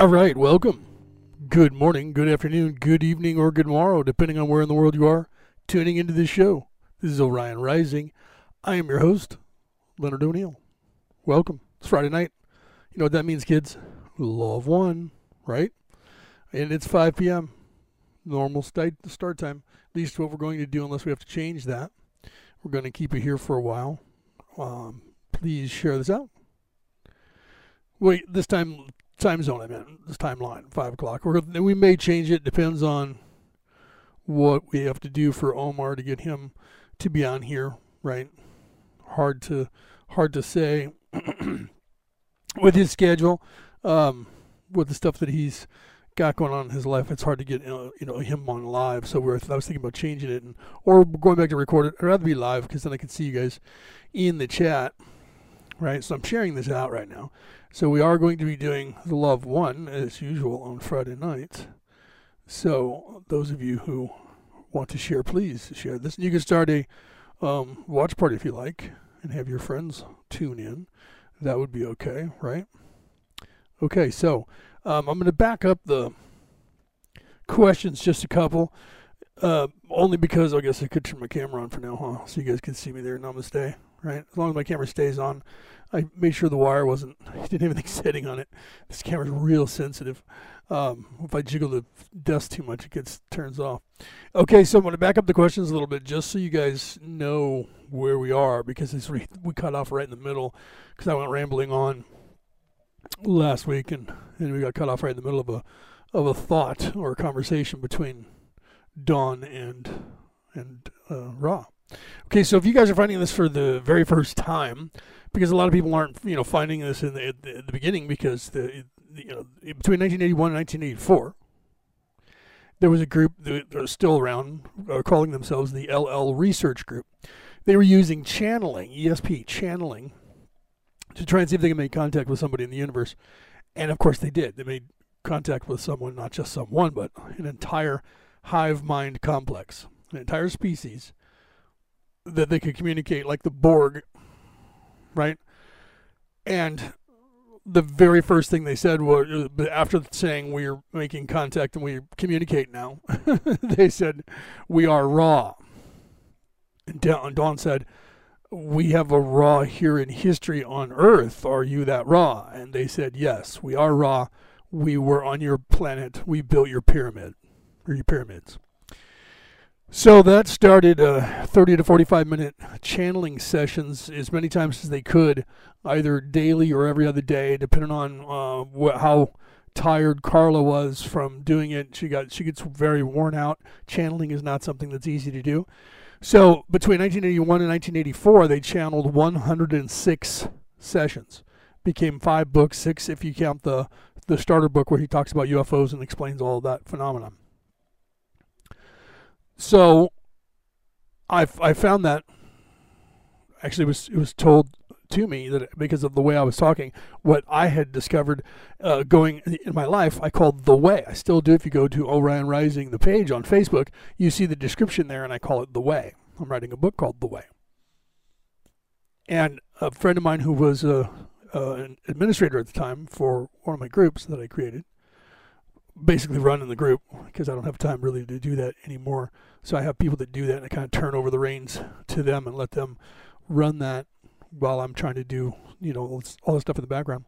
All right, welcome. Good morning, good afternoon, good evening, or good morrow, depending on where in the world you are tuning into this show. This is Orion Rising. I am your host, Leonard O'Neill. Welcome. It's Friday night. You know what that means, kids? Law of One, right? And it's 5 p.m. Normal start start time. At least what we're going to do, unless we have to change that. We're going to keep it here for a while. Um, please share this out. Wait, this time time zone. I meant this timeline, five o'clock. We're, we may change it. Depends on what we have to do for Omar to get him to be on here. Right? Hard to hard to say with his schedule, um, with the stuff that he's got going on in his life. It's hard to get you know him on live. So we're I was thinking about changing it and or going back to record it. I'd rather be live because then I can see you guys in the chat. Right? So I'm sharing this out right now. So we are going to be doing the Law of One as usual on Friday nights. So those of you who want to share, please share this. You can start a um, watch party if you like, and have your friends tune in. That would be okay, right? Okay, so um, I'm going to back up the questions just a couple, uh, only because I guess I could turn my camera on for now, huh? So you guys can see me there. Namaste, right? As long as my camera stays on, I made sure the wire wasn't, I didn't have anything setting on it. This camera's real sensitive. Um, if I jiggle the dust too much, it gets turns off. Okay, so I'm going to back up the questions a little bit just so you guys know where we are because it's re- we cut off right in the middle because I went rambling on last week and, and we got cut off right in the middle of a of a thought or a conversation between Don and and uh. Okay, so if you guys are finding this for the very first time, because a lot of people aren't you know finding this in the, at the, at the beginning because the you know between 1981 and 1984 there was a group that was still around uh, calling themselves the L/L Research Group. They were using channeling, ESP channeling, to try and see if they can make contact with somebody in the universe. And of course they did. They made contact with someone, not just someone, but an entire hive mind complex, an entire species that they could communicate like the Borg right? And the very first thing they said was after saying we're making contact and we communicate now, they said we are Ra. And Don said, we have a Ra here in history on Earth. Are you that Ra? And they said, yes, we are Ra. We were on your planet. We built your pyramid, or your pyramids. So that started uh, 30 to 45 minute channeling sessions as many times as they could, either daily or every other day, depending on uh, wh- how tired Carla was from doing it. She got she gets very worn out. Channeling is not something that's easy to do. So between 1981 and 1984, they channeled 106 sessions. Became five books, six if you count the the starter book where he talks about UFOs and explains all that phenomenon. So I, I found that actually it was it was told to me that because of the way I was talking, what I had discovered uh, going in my life, I called the way. I still do. If you go to Orion Rising, the page on Facebook, you see the description there, and I call it the way. I'm writing a book called The Way. And a friend of mine who was a, uh, an administrator at the time for one of my groups that I created, basically running the group because I don't have time really to do that anymore. So I have people that do that and I kind of turn over the reins to them and let them run that while I'm trying to do, you know, all this stuff in the background.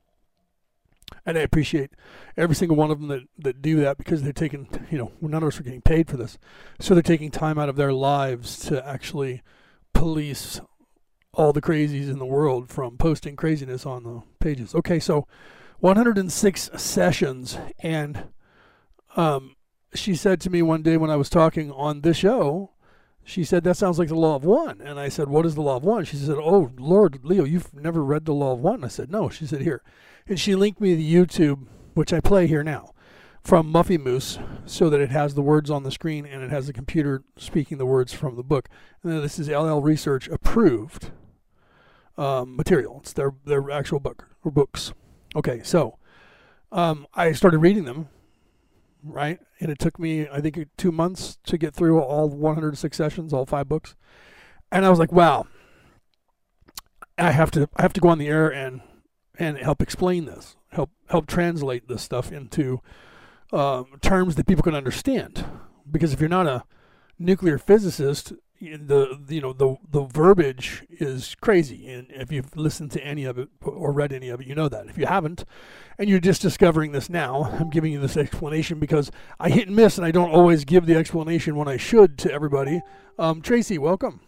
And I appreciate every single one of them that, that do that because they're taking, you know, none of us are getting paid for this. So they're taking time out of their lives to actually police all the crazies in the world from posting craziness on the pages. Okay, so 106 sessions, and um, she said to me one day when I was talking on this show, she said, That sounds like the law of one. And I said, What is the law of one? She said, Oh, Lord, Leo, you've never read the law of one. I said, No. She said, Here. And she linked me to YouTube, which I play here now, from Muffy Moose, so that it has the words on the screen and it has the computer speaking the words from the book. And this is L/L Research approved um, material. It's their, their actual book or books. Okay, so um, I started reading them right? And it took me, I think, two months to get through all 106 sessions, all five books. And I was like, wow, I have to, I have to go on the air and and help explain this, help help translate this stuff into um, terms that people can understand. Because if you're not a nuclear physicist, the you know the the verbiage is crazy and if you've listened to any of it or read any of it you know that if you haven't and you're just discovering this now i'm giving you this explanation because i hit and miss and i don't always give the explanation when i should to everybody um, tracy welcome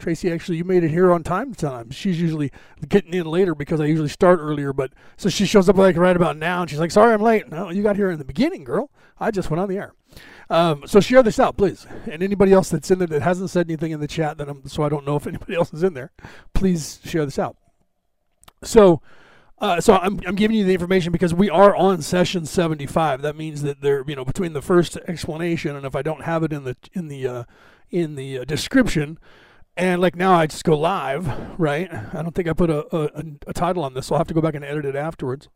Tracy, actually, you made it here on time time. She's usually getting in later because I usually start earlier. But so she shows up like right about now, and she's like, "Sorry, I'm late." No, you got here in the beginning, girl. I just went on the air. Um, so share this out, please. And anybody else that's in there that hasn't said anything in the chat, that I'm, so I don't know if anybody else is in there, please share this out. So, uh, so I'm, I'm giving you the information because we are on session 75. That means that there, you know, between the first explanation and if I don't have it in the in the uh, in the uh, description, and like now I just go live, right? I don't think I put a, a, a title on this, so I'll have to go back and edit it afterwards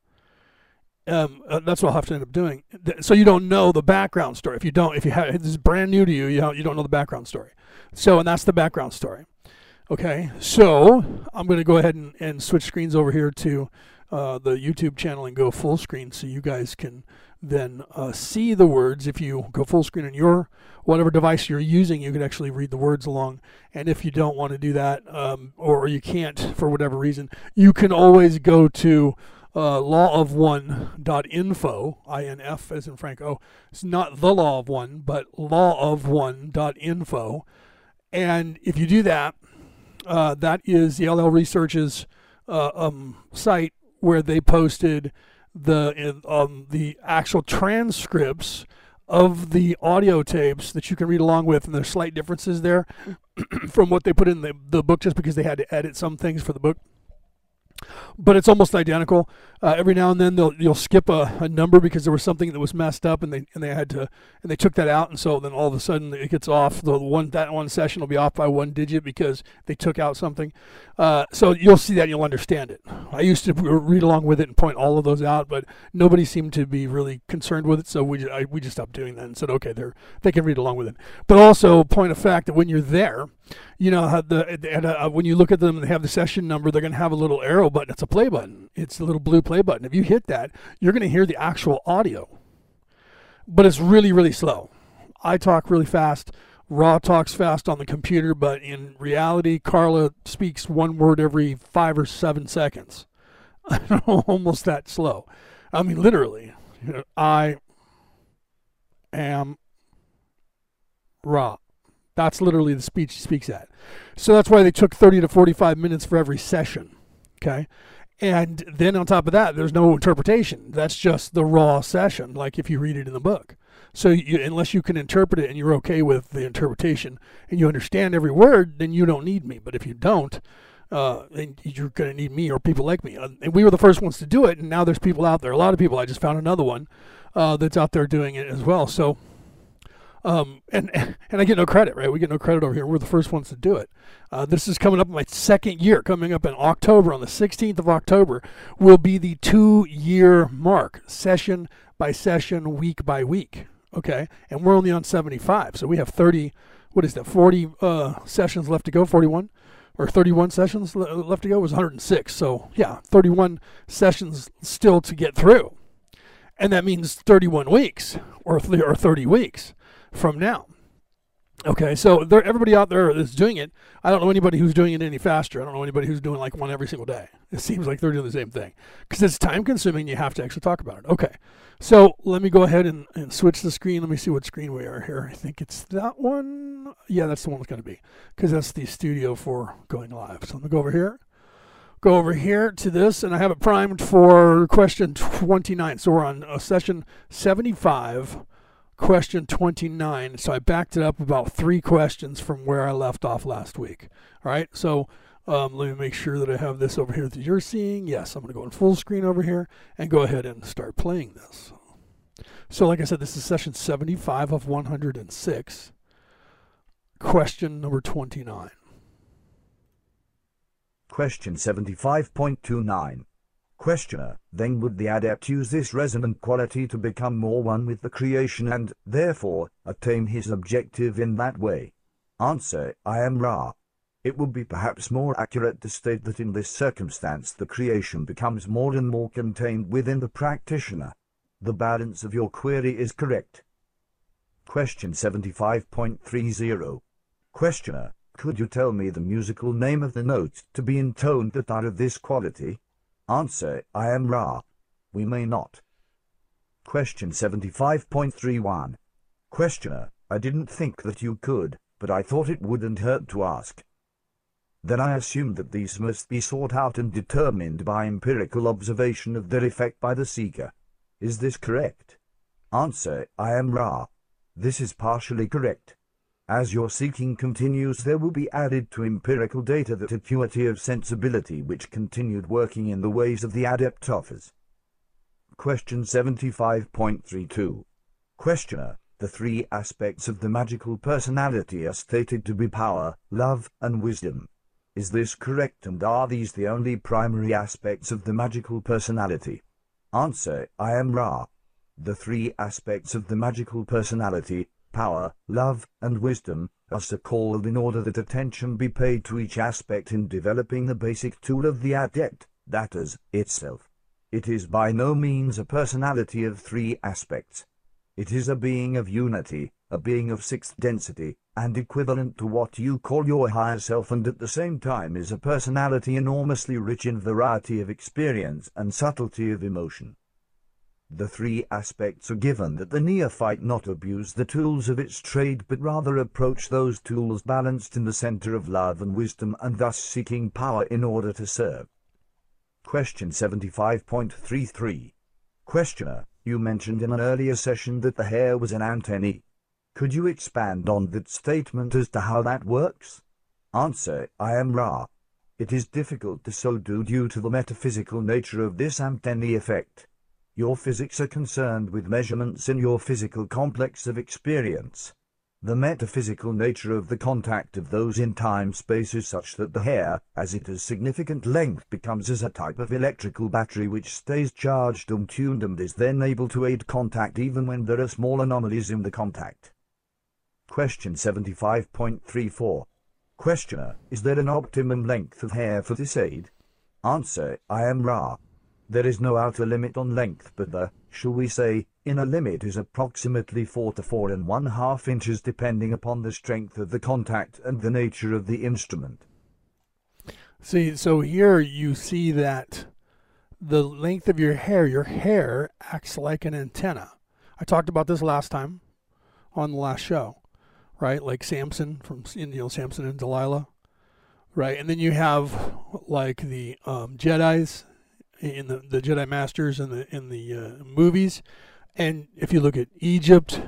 um, uh, that's what I'll have to end up doing. So you don't know the background story. If you don't, if you have this is brand new to you, you don't, you don't know the background story. So and that's the background story. Okay, so I'm going to go ahead and, and switch screens over here to uh, the YouTube channel and go full screen, so you guys can then uh, see the words. If you go full screen on your whatever device you're using, you can actually read the words along. And if you don't want to do that, um, or you can't for whatever reason, you can always go to uh, lawof1.info, I-N-F as in Frank O. It's not the law of one, but lawof1.info. And if you do that, uh, that is the L/L Research's uh, um, site where they posted the um, the actual transcripts of the audio tapes that you can read along with, and there's slight differences there from what they put in the, the book, just because they had to edit some things for the book but it's almost identical. Uh, every now and then they'll you'll skip a, a, number because there was something that was messed up and they and they had to and they took that out and so then all of a sudden it gets off. The one that one session will be off by one digit because they took out something. Uh, so you'll see that and you'll understand it. I used to read along with it and point all of those out, but nobody seemed to be really concerned with it, so we I, we just stopped doing that and said okay, they they can read along with it. But also point of fact that when you're there you know the uh, when you look at them and they have the session number they're going to have a little arrow button it's a play button. It's a little blue play button. If you hit that you're going to hear the actual audio. But it's really really slow. I talk really fast. Ra talks fast on the computer but in reality carla speaks one word every five or seven seconds. Almost that slow. I mean literally i am Ra. That's literally the speech she speaks at. So that's why they took 30 to 45 minutes for every session. Okay. And then on top of that, there's no interpretation. That's just the raw session, like if you read it in the book. So you, unless you can interpret it and you're okay with the interpretation and you understand every word, then you don't need me. But if you don't, uh, and you're going to need me or people like me. And we were the first ones to do it, and now there's people out there. A lot of people. I just found another one uh, that's out there doing it as well. So um, and and I get no credit, right? We get no credit over here. We're the first ones to do it. Uh, this is coming up in my second year. Coming up in October, on the 16th of October, will be the two-year mark, session by session, week by week. Okay, and we're only on 75, so we have 30. What is that? 40 uh, sessions left to go. 41 or 31 sessions left to go. It was 106. So yeah, 31 sessions still to get through, and that means 31 weeks or or 30 weeks from now. Okay, so there, everybody out there is doing it. I don't know anybody who's doing it any faster. I don't know anybody who's doing like one every single day. It seems like they're doing the same thing because it's time consuming. You have to actually talk about it. Okay, so let me go ahead and, and switch the screen. Let me see what screen we are here. I think it's that one. Yeah, that's the one it's going to be because that's the studio for going live. So let me go over here. Go over here to this, and I have it primed for question 29. So we're on uh, session 75 question 29. So I backed it up about three questions from where I left off last week. All right, so um, let me make sure that I have this over here that you're seeing. Yes, I'm going to go in full screen over here and go ahead and start playing this. So, like I said, this is session 75 of 106, question number 29. Question 75.29 Questioner, then would the adept use this resonant quality to become more one with the creation and, therefore, attain his objective in that way? Answer, I am Ra. It would be perhaps more accurate to state that in this circumstance the creation becomes more and more contained within the practitioner. The balance of your query is correct. Question 75.30 Questioner, could you tell me the musical name of the notes to be intoned that are of this quality? Answer, I am Ra. We may not. Question 75.31. Questioner, I didn't think that you could, but I thought it wouldn't hurt to ask. Then I assumed that these must be sought out and determined by empirical observation of their effect by the seeker. Is this correct? Answer, I am Ra. This is partially correct. As your seeking continues there will be added to empirical data that acuity of sensibility which continued working in the ways of the adept offers. Question 75.32 Questioner, the three aspects of the magical personality are stated to be power, love, and wisdom. Is this correct and are these the only primary aspects of the magical personality? Answer, I am Ra. The three aspects of the magical personality power, love, and wisdom, are so called in order that attention be paid to each aspect in developing the basic tool of the adept, that is, itself. It is by no means a personality of three aspects. It is a being of unity, a being of sixth density, and equivalent to what you call your higher self and at the same time is a personality enormously rich in variety of experience and subtlety of emotion. The three aspects are given that the neophyte not abuse the tools of its trade but rather approach those tools balanced in the center of love and wisdom and thus seeking power in order to serve. Question 75.33 Questioner, you mentioned in an earlier session that the hair was an antennae. Could you expand on that statement as to how that works? Answer, I am Ra. It is difficult to so do due to the metaphysical nature of this antennae effect. Your physics are concerned with measurements in your physical complex of experience. The metaphysical nature of the contact of those in time-space is such that the hair, as it has significant length, becomes as a type of electrical battery which stays charged and tuned and is then able to aid contact even when there are small anomalies in the contact. Question 75.34 Questioner, is there an optimum length of hair for this aid? Answer, I am Ra. There is no outer limit on length, but the, shall we say, inner limit is approximately 4 to 4 and 1 half inches depending upon the strength of the contact and the nature of the instrument. See, so here you see that the length of your hair, your hair acts like an antenna. I talked about this last time on the last show, right? Like Samson from you know Samson and Delilah, right? And then you have like the um, Jedi's in the, the Jedi Masters in the in the uh, movies, and if you look at Egypt,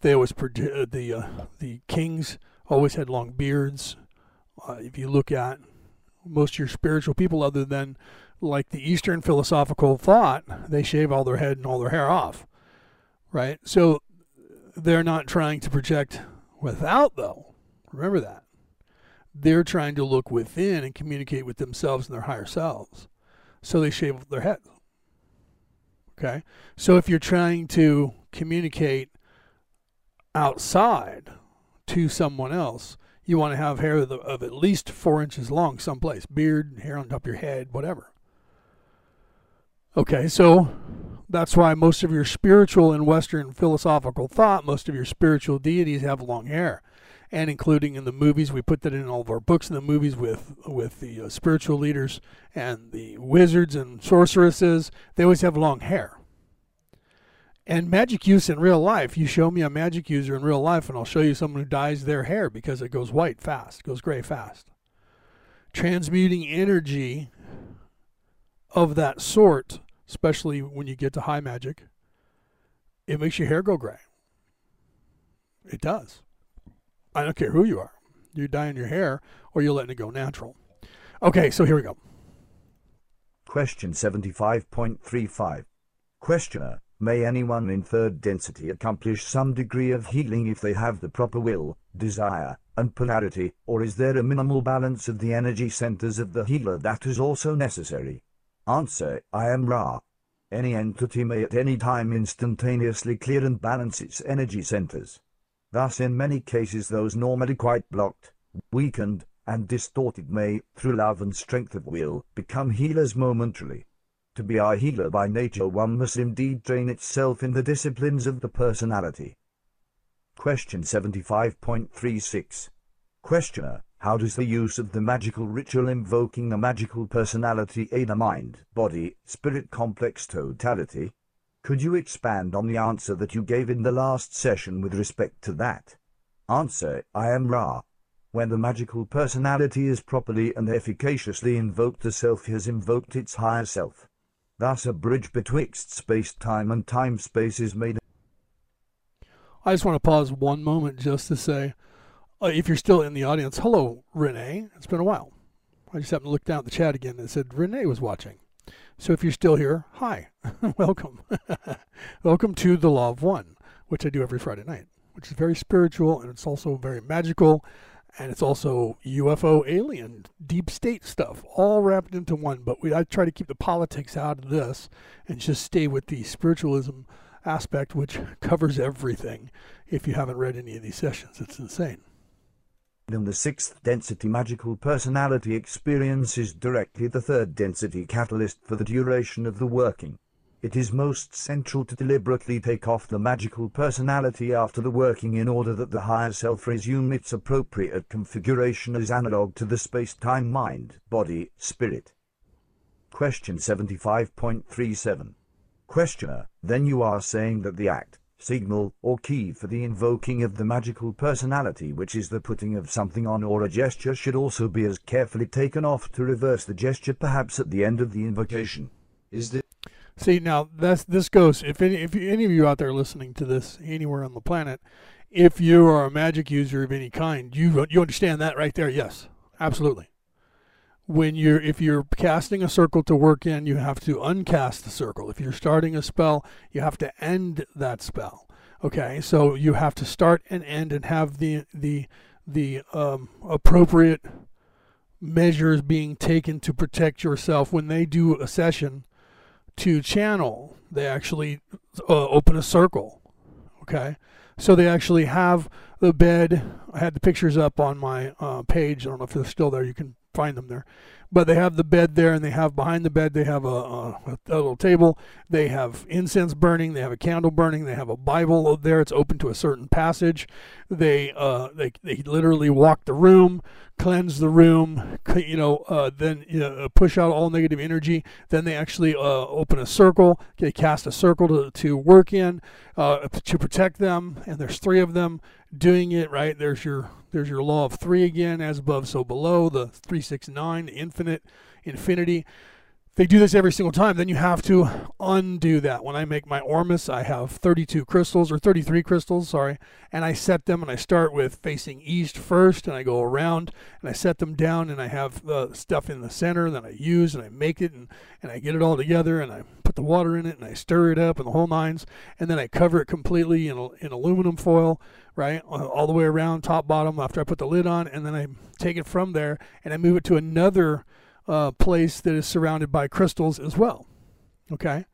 they always uh, the uh, the kings always had long beards. Uh, if you look at most of your spiritual people, other than like the Eastern philosophical thought, they shave all their head and all their hair off, right? So they're not trying to project without, though. Remember that. They're trying to look within and communicate with themselves and their higher selves so they shave their head. Okay? So if you're trying to communicate outside to someone else, you want to have hair of, of at least four inches long someplace beard, hair on top of your head, whatever. Okay, so that's why most of your spiritual and Western philosophical thought, most of your spiritual deities have long hair. And including in the movies. We put that in all of our books and the movies with with the uh, spiritual leaders and the wizards and sorceresses. They always have long hair. And magic use in real life, you show me a magic user in real life, and I'll show you someone who dyes their hair because it goes white fast, goes gray fast. Transmuting energy of that sort, especially when you get to high magic, it makes your hair go gray. It does. I don't care who you are. You're dyeing your hair or you're letting it go natural. Okay, so here we go. Question 75.35. Questioner, may anyone in third density accomplish some degree of healing if they have the proper will, desire, and polarity, or is there a minimal balance of the energy centers of the healer that is also necessary? Answer, I am Ra. Any entity may at any time instantaneously clear and balance its energy centers. Thus in many cases those normally quite blocked, weakened, and distorted may, through love and strength of will, become healers momentarily. To be a healer by nature one must indeed train itself in the disciplines of the personality. Question 75.36 Questioner, how does the use of the magical ritual invoking the magical personality aid a mind, body, spirit complex totality? Could you expand on the answer that you gave in the last session with respect to that? Answer, I am Ra. When the magical personality is properly and efficaciously invoked the self has invoked its higher self. Thus a bridge betwixt space-time and time-space is made. I just want to pause one moment just to say, uh, if you're still in the audience, hello, Renee. It's been a while. I just happened to look down at the chat again and it said Renee was watching. So if you're still here, hi, welcome. welcome to the Law of One, which I do every Friday night, which is very spiritual and it's also very magical and it's also UFO alien deep state stuff all wrapped into one. But we I try to keep the politics out of this and just stay with the spiritualism aspect, which covers everything. If you haven't read any of these sessions, it's insane in the sixth density magical personality experience is directly the third density catalyst for the duration of the working. It is most central to deliberately take off the magical personality after the working in order that the higher self resume its appropriate configuration as analog to the space-time mind, body, spirit. Question 75.37. Questioner, then you are saying that the act, signal, or key for the invoking of the magical personality which is the putting of something on or a gesture should also be as carefully taken off to reverse the gesture perhaps at the end of the invocation. Is this See now that's this goes if any if any of you out there listening to this anywhere on the planet, if you are a magic user of any kind, you you understand that right there. Yes, absolutely when you're if you're casting a circle to work in you have to uncast the circle. If you're starting a spell you have to end that spell. Okay so you have to start and end and have the the the um, appropriate measures being taken to protect yourself. When they do a session to channel they actually uh, open a circle. Okay so they actually have the bed. I had the pictures up on my uh, page. I don't know if they're still there. You can find them there. But they have the bed there, and they have behind the bed, they have a, a, a, little table. They have incense burning. They have a candle burning. They have a Bible there. It's open to a certain passage. They uh, they they literally walk the room, cleanse the room, you know, uh, then you know, push out all negative energy. Then they actually uh, open a circle. They cast a circle to, to work in uh, to protect them, and there's three of them doing it right. There's your there's your law of three again, as above, so below. The three, six, nine, infinite, infinity. They do this every single time. Then you have to undo that. When I make my Ormus, I have 32 crystals or 33 crystals, sorry, and I set them and I start with facing east first, and I go around and I set them down, and I have the stuff in the center that I use, and I make it, and, and I get it all together, and I put the water in it, and I stir it up, and the whole nines, and then I cover it completely in, in aluminum foil right? All the way around, top, bottom, after I put the lid on, and then I take it from there and I move it to another uh, place that is surrounded by crystals as well. Okay?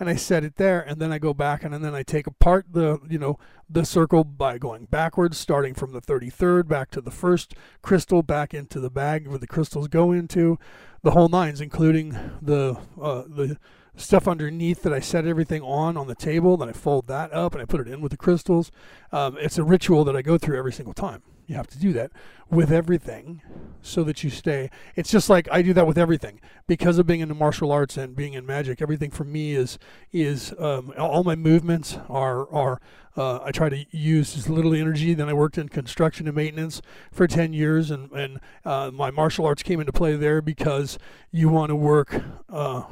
And I set it there, and then I go back and, and then I take apart the, you know, the circle by going backwards, starting from the 33rd back to the first crystal, back into the bag where the crystals go into, the whole nines, including the uh, the stuff underneath that I set everything on on the table. Then I fold that up and I put it in with the crystals. Um, it's a ritual that I go through every single time. You have to do that with everything so that you stay. It's just like I do that with everything because of being in the martial arts and being in magic. Everything for me is is um, all my movements are are. Uh, I try to use as little energy. Then I worked in construction and maintenance for ten years, and and uh, my martial arts came into play there because you want to work, uh,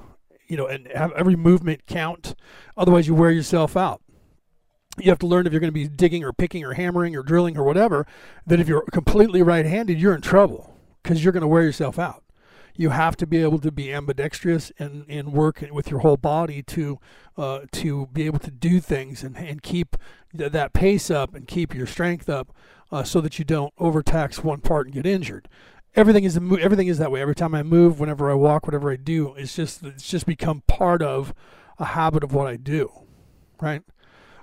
you know, and have every movement count. Otherwise, you wear yourself out you have to learn if you're going to be digging or picking or hammering or drilling or whatever, that if you're completely right handed, you're in trouble because you're going to wear yourself out. You have to be able to be ambidextrous and, and work with your whole body to uh, to be able to do things and, and keep th- that pace up and keep your strength up uh, so that you don't overtax one part and get injured. Everything is everything is that way. Every time I move, whenever I walk, whatever I do, it's just it's just become part of a habit of what I do, right?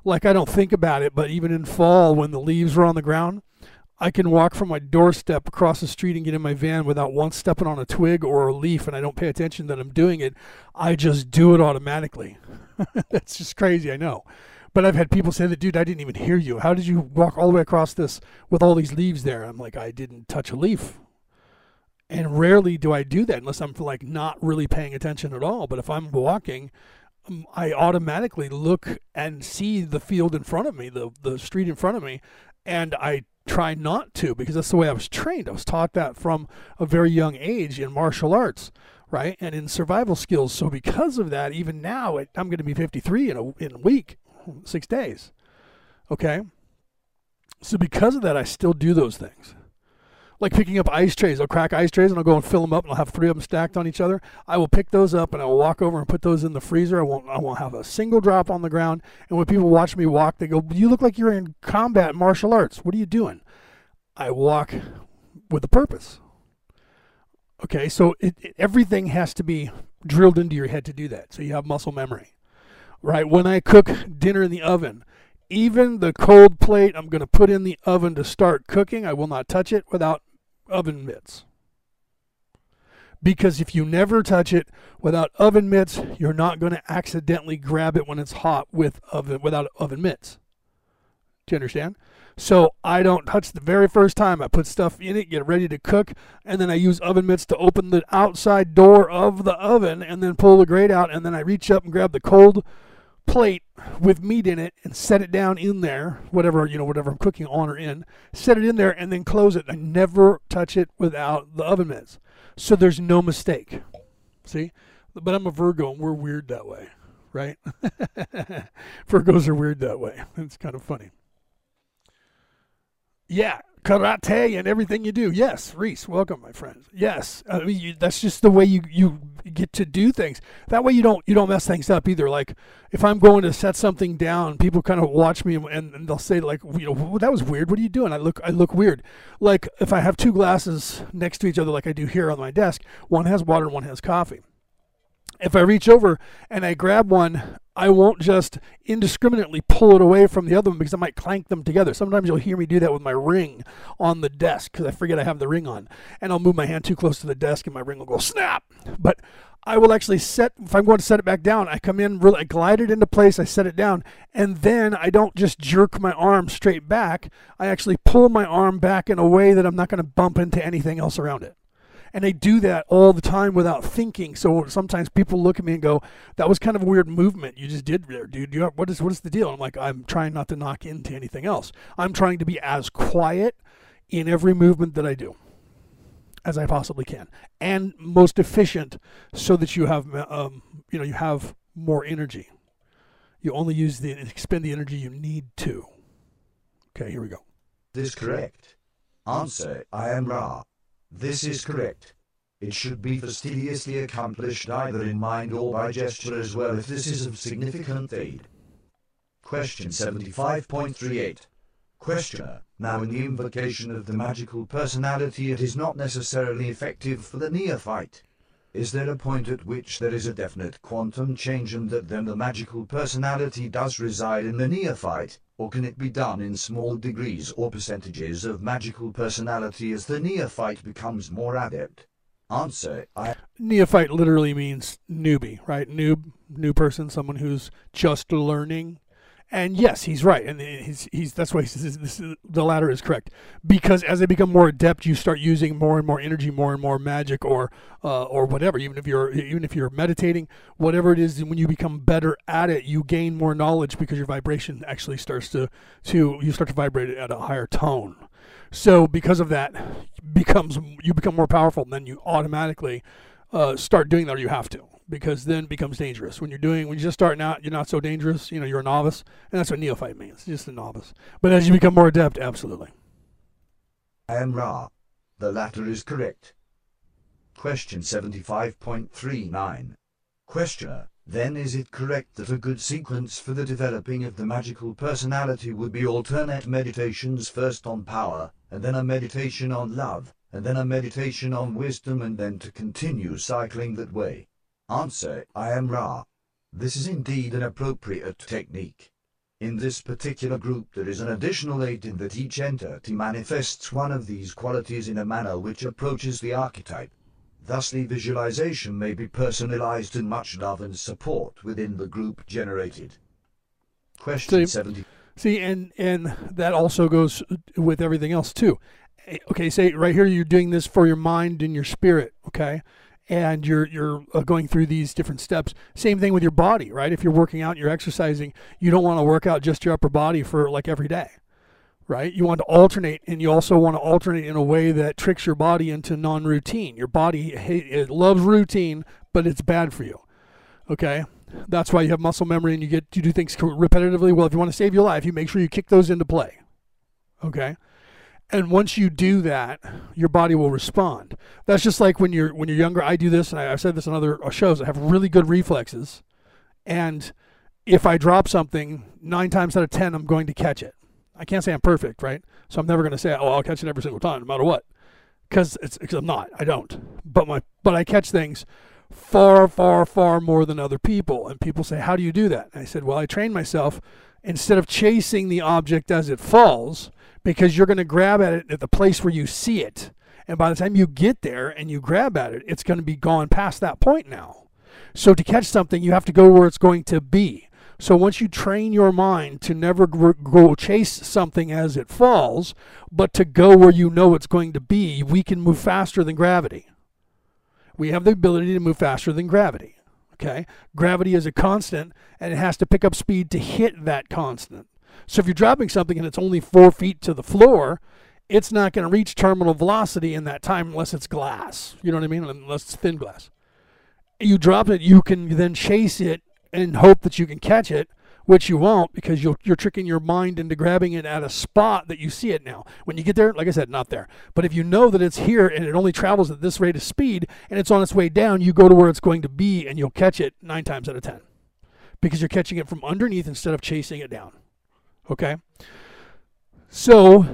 Like I don't think about it, but even in fall when the leaves are on the ground, I can walk from my doorstep across the street and get in my van without once stepping on a twig or a leaf, and I don't pay attention that I'm doing it. I just do it automatically. That's just crazy, I know. But I've had people say that, dude, I didn't even hear you. How did you walk all the way across this with all these leaves there? I'm like, I didn't touch a leaf. And rarely do I do that unless I'm like not really paying attention at all. But if I'm walking, I automatically look and see the field in front of me, the the street in front of me, and I try not to because that's the way I was trained. I was taught that from a very young age in martial arts, right, and in survival skills. So because of that, even now it, I'm going to be 53 in a in a week, six days. Okay. So because of that, I still do those things like picking up ice trays. I'll crack ice trays and I'll go and fill them up and I'll have three of them stacked on each other. I will pick those up and I will walk over and put those in the freezer. I won't I won't have a single drop on the ground. And when people watch me walk, they go, "You look like you're in combat martial arts. What are you doing?" I walk with a purpose. Okay, so it, it, everything has to be drilled into your head to do that. So you have muscle memory. Right? When I cook dinner in the oven, even the cold plate I'm going to put in the oven to start cooking, I will not touch it without oven mitts. Because if you never touch it without oven mitts, you're not going to accidentally grab it when it's hot with oven without oven mitts. Do you understand? So I don't touch the very first time. I put stuff in it, get ready to cook, and then I use oven mitts to open the outside door of the oven and then pull the grate out, and then I reach up and grab the cold plate with meat in it and set it down in there, whatever, you know, whatever I'm cooking on or in, set it in there and then close it. I never touch it without the oven mitts. So there's no mistake. See? But I'm a Virgo and we're weird that way, right? Virgos are weird that way. It's kind of funny. Yeah, karate and everything you do. Yes, Reese, welcome, my friend. Yes, I mean, you, that's just the way you you get to do things. That way you don't you don't mess things up either. Like if I'm going to set something down, people kind of watch me and, and they'll say like, you know, well, that was weird. What are you doing? I look I look weird. Like if I have two glasses next to each other, like I do here on my desk, one has water and one has coffee. If I reach over and I grab one, I won't just indiscriminately pull it away from the other one because I might clank them together. Sometimes you'll hear me do that with my ring on the desk because I forget I have the ring on. And I'll move my hand too close to the desk and my ring will go snap. But I will actually set, if I'm going to set it back down, I come in, really, I glide it into place, I set it down, and then I don't just jerk my arm straight back. I actually pull my arm back in a way that I'm not going to bump into anything else around it and they do that all the time without thinking. So sometimes people look at me and go, "That was kind of a weird movement you just did there, dude. You, what is what is the deal?" I'm like, "I'm trying not to knock into anything else. I'm trying to be as quiet in every movement that I do." As I possibly can, and most efficient, so that you have, um, you know, you have more energy. You only use the expend the energy you need to. Okay, here we go. This correct. Answer: I am Ra. This is correct. It should be fastidiously accomplished either in mind or by gesture as well if this is of significant aid. Question 75.38. Questioner, now in the invocation of the magical personality it is not necessarily effective for the neophyte. Is there a point at which there is a definite quantum change and that then the magical personality does reside in the neophyte, or can it be done in small degrees or percentages of magical personality as the neophyte becomes more adept? Answer, I... Neophyte literally means newbie, right? Noob, new person, someone who's just learning. And yes, he's right, and he's, he's that's why he says this, the latter is correct. Because as they become more adept, you start using more and more energy, more and more magic, or uh, or whatever. Even if you're even if you're meditating, whatever it is, when you become better at it, you gain more knowledge because your vibration actually starts to to you start to vibrate at a higher tone. So because of that, becomes you become more powerful, and then you automatically uh, start doing that, or you have to because then becomes dangerous. When you're doing, when you're just starting out, you're not so dangerous. You know, you're a novice, and that's what neophyte means, just a novice. But as you become more adept, absolutely. I am Ra. The latter is correct. Question 75.39. Questioner, then is it correct that a good sequence for the developing of the magical personality would be alternate meditations first on power, and then a meditation on love, and then a meditation on wisdom and then to continue cycling that way? Answer, I am Ra. This is indeed an appropriate technique. In this particular group there is an additional aid in that each entity manifests one of these qualities in a manner which approaches the archetype. Thus the visualization may be personalized and much love and support within the group generated. Question See- 70. See, and and that also goes with everything else too. Eh, Okay, say right here you're doing this for your mind and your spirit. Okay, and you're you're uh, going through these different steps. Same thing with your body, right? If you're working out, you're exercising. You don't want to work out just your upper body for like every day, right? You want to alternate, and you also want to alternate in a way that tricks your body into non-routine. Your body it loves routine, but it's bad for you. Okay, that's why you have muscle memory and you get you do things repetitively. Well, if you want to save your life, you make sure you kick those into play. Okay, and once you do that, your body will respond. That's just like when you're when you're younger. I do this, and I, I've said this on other uh, shows. I have really good reflexes, and if I drop something, nine times out of ten, I'm going to catch it. I can't say I'm perfect, right? So I'm never going to say, "Oh, I'll catch it every single time, no matter what," because it's because I'm not. I don't. But my but I catch things far, far, far more than other people. And people say, How do you do that? And I said, Well, I train myself instead of chasing the object as it falls, because you're going to grab at it at the place where you see it. And by the time you get there and you grab at it, it's going to be gone past that point now. So to catch something, you have to go where it's going to be. So once you train your mind to never go chase something as it falls, but to go where you know it's going to be, we can move faster than gravity we have the ability to move faster than gravity. Okay? Gravity is a constant and it has to pick up speed to hit that constant. So if you're dropping something and it's only four feet to the floor, it's not going to reach terminal velocity in that time unless it's glass. You know what I mean? Unless it's thin glass. You drop it, you can then chase it and hope that you can catch it, which you won't because you'll, you're tricking your mind into grabbing it at a spot that you see it now. When you get there, like I said, not there. But if you know that it's here and it only travels at this rate of speed and it's on its way down, you go to where it's going to be and you'll catch it nine times out of ten because you're catching it from underneath instead of chasing it down. Okay? So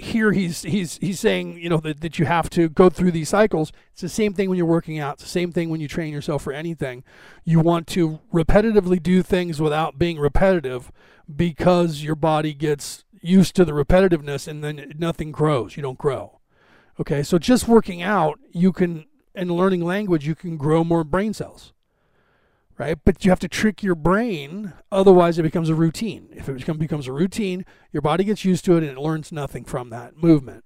here he's he's he's saying you know that, that you have to go through these cycles. It's the same thing when you're working out. It's the same thing when you train yourself for anything. You want to repetitively do things without being repetitive because your body gets used to the repetitiveness and then nothing grows. You don't grow. Okay? So just working out you can and learning language you can grow more brain cells right? But you have to trick your brain, otherwise it becomes a routine. If it become, becomes a routine, your body gets used to it and it learns nothing from that movement.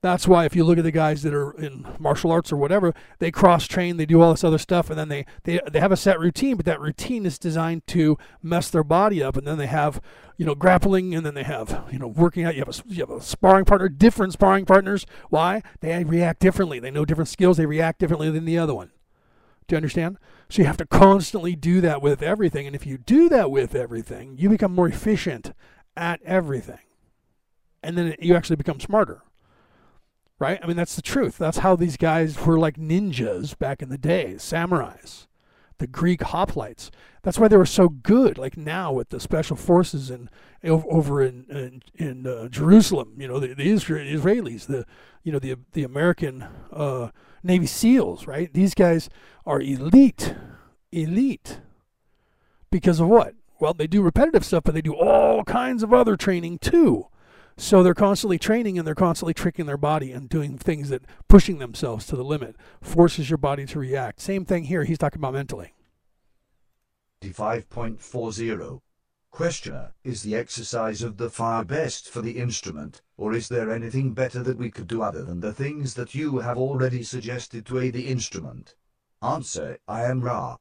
That's why if you look at the guys that are in martial arts or whatever, they cross train, they do all this other stuff, and then they, they they have a set routine, but that routine is designed to mess their body up. And then they have, you know, grappling, and then they have, you know, working out. You have a you have a sparring partner, different sparring partners. Why? They react differently. They know different skills. They react differently than the other one. Do you understand? So you have to constantly do that with everything. And if you do that with everything, you become more efficient at everything. And then you actually become smarter. Right? I mean, that's the truth. That's how these guys were like ninjas back in the day, samurais, the Greek hoplites. That's why they were so good. Like now with the special forces in over in in, in uh, Jerusalem, you know, the, the Israelis, the you know the the American uh, Navy SEALs, right? These guys are elite, elite. Because of what? Well, they do repetitive stuff, but they do all kinds of other training too. So they're constantly training and they're constantly tricking their body and doing things that pushing themselves to the limit forces your body to react. Same thing here. He's talking about mentally. 5.40. Questioner, is the exercise of the fire best for the instrument, or is there anything better that we could do other than the things that you have already suggested to aid the instrument? Answer, I am Ra.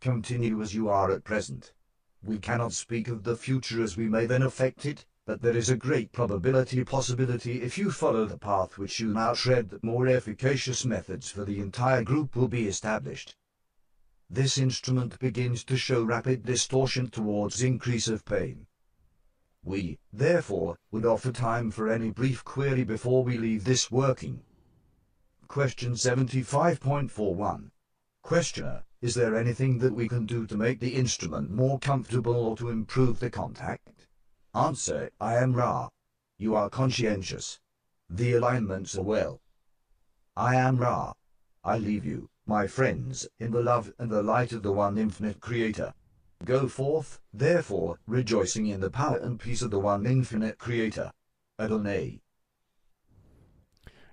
Continue as you are at present. We cannot speak of the future as we may then affect it, but there is a great probability possibility if you follow the path which you now tread that more efficacious methods for the entire group will be established. This instrument begins to show rapid distortion towards increase of pain. We, therefore, would offer time for any brief query before we leave this working. Question 75.41. Questioner, is there anything that we can do to make the instrument more comfortable or to improve the contact? Answer, I am Ra. You are conscientious. The alignments are well. I am Ra. I leave you my friends, in the love and the light of the one infinite Creator. Go forth, therefore, rejoicing in the power and peace of the one infinite Creator. Adonai.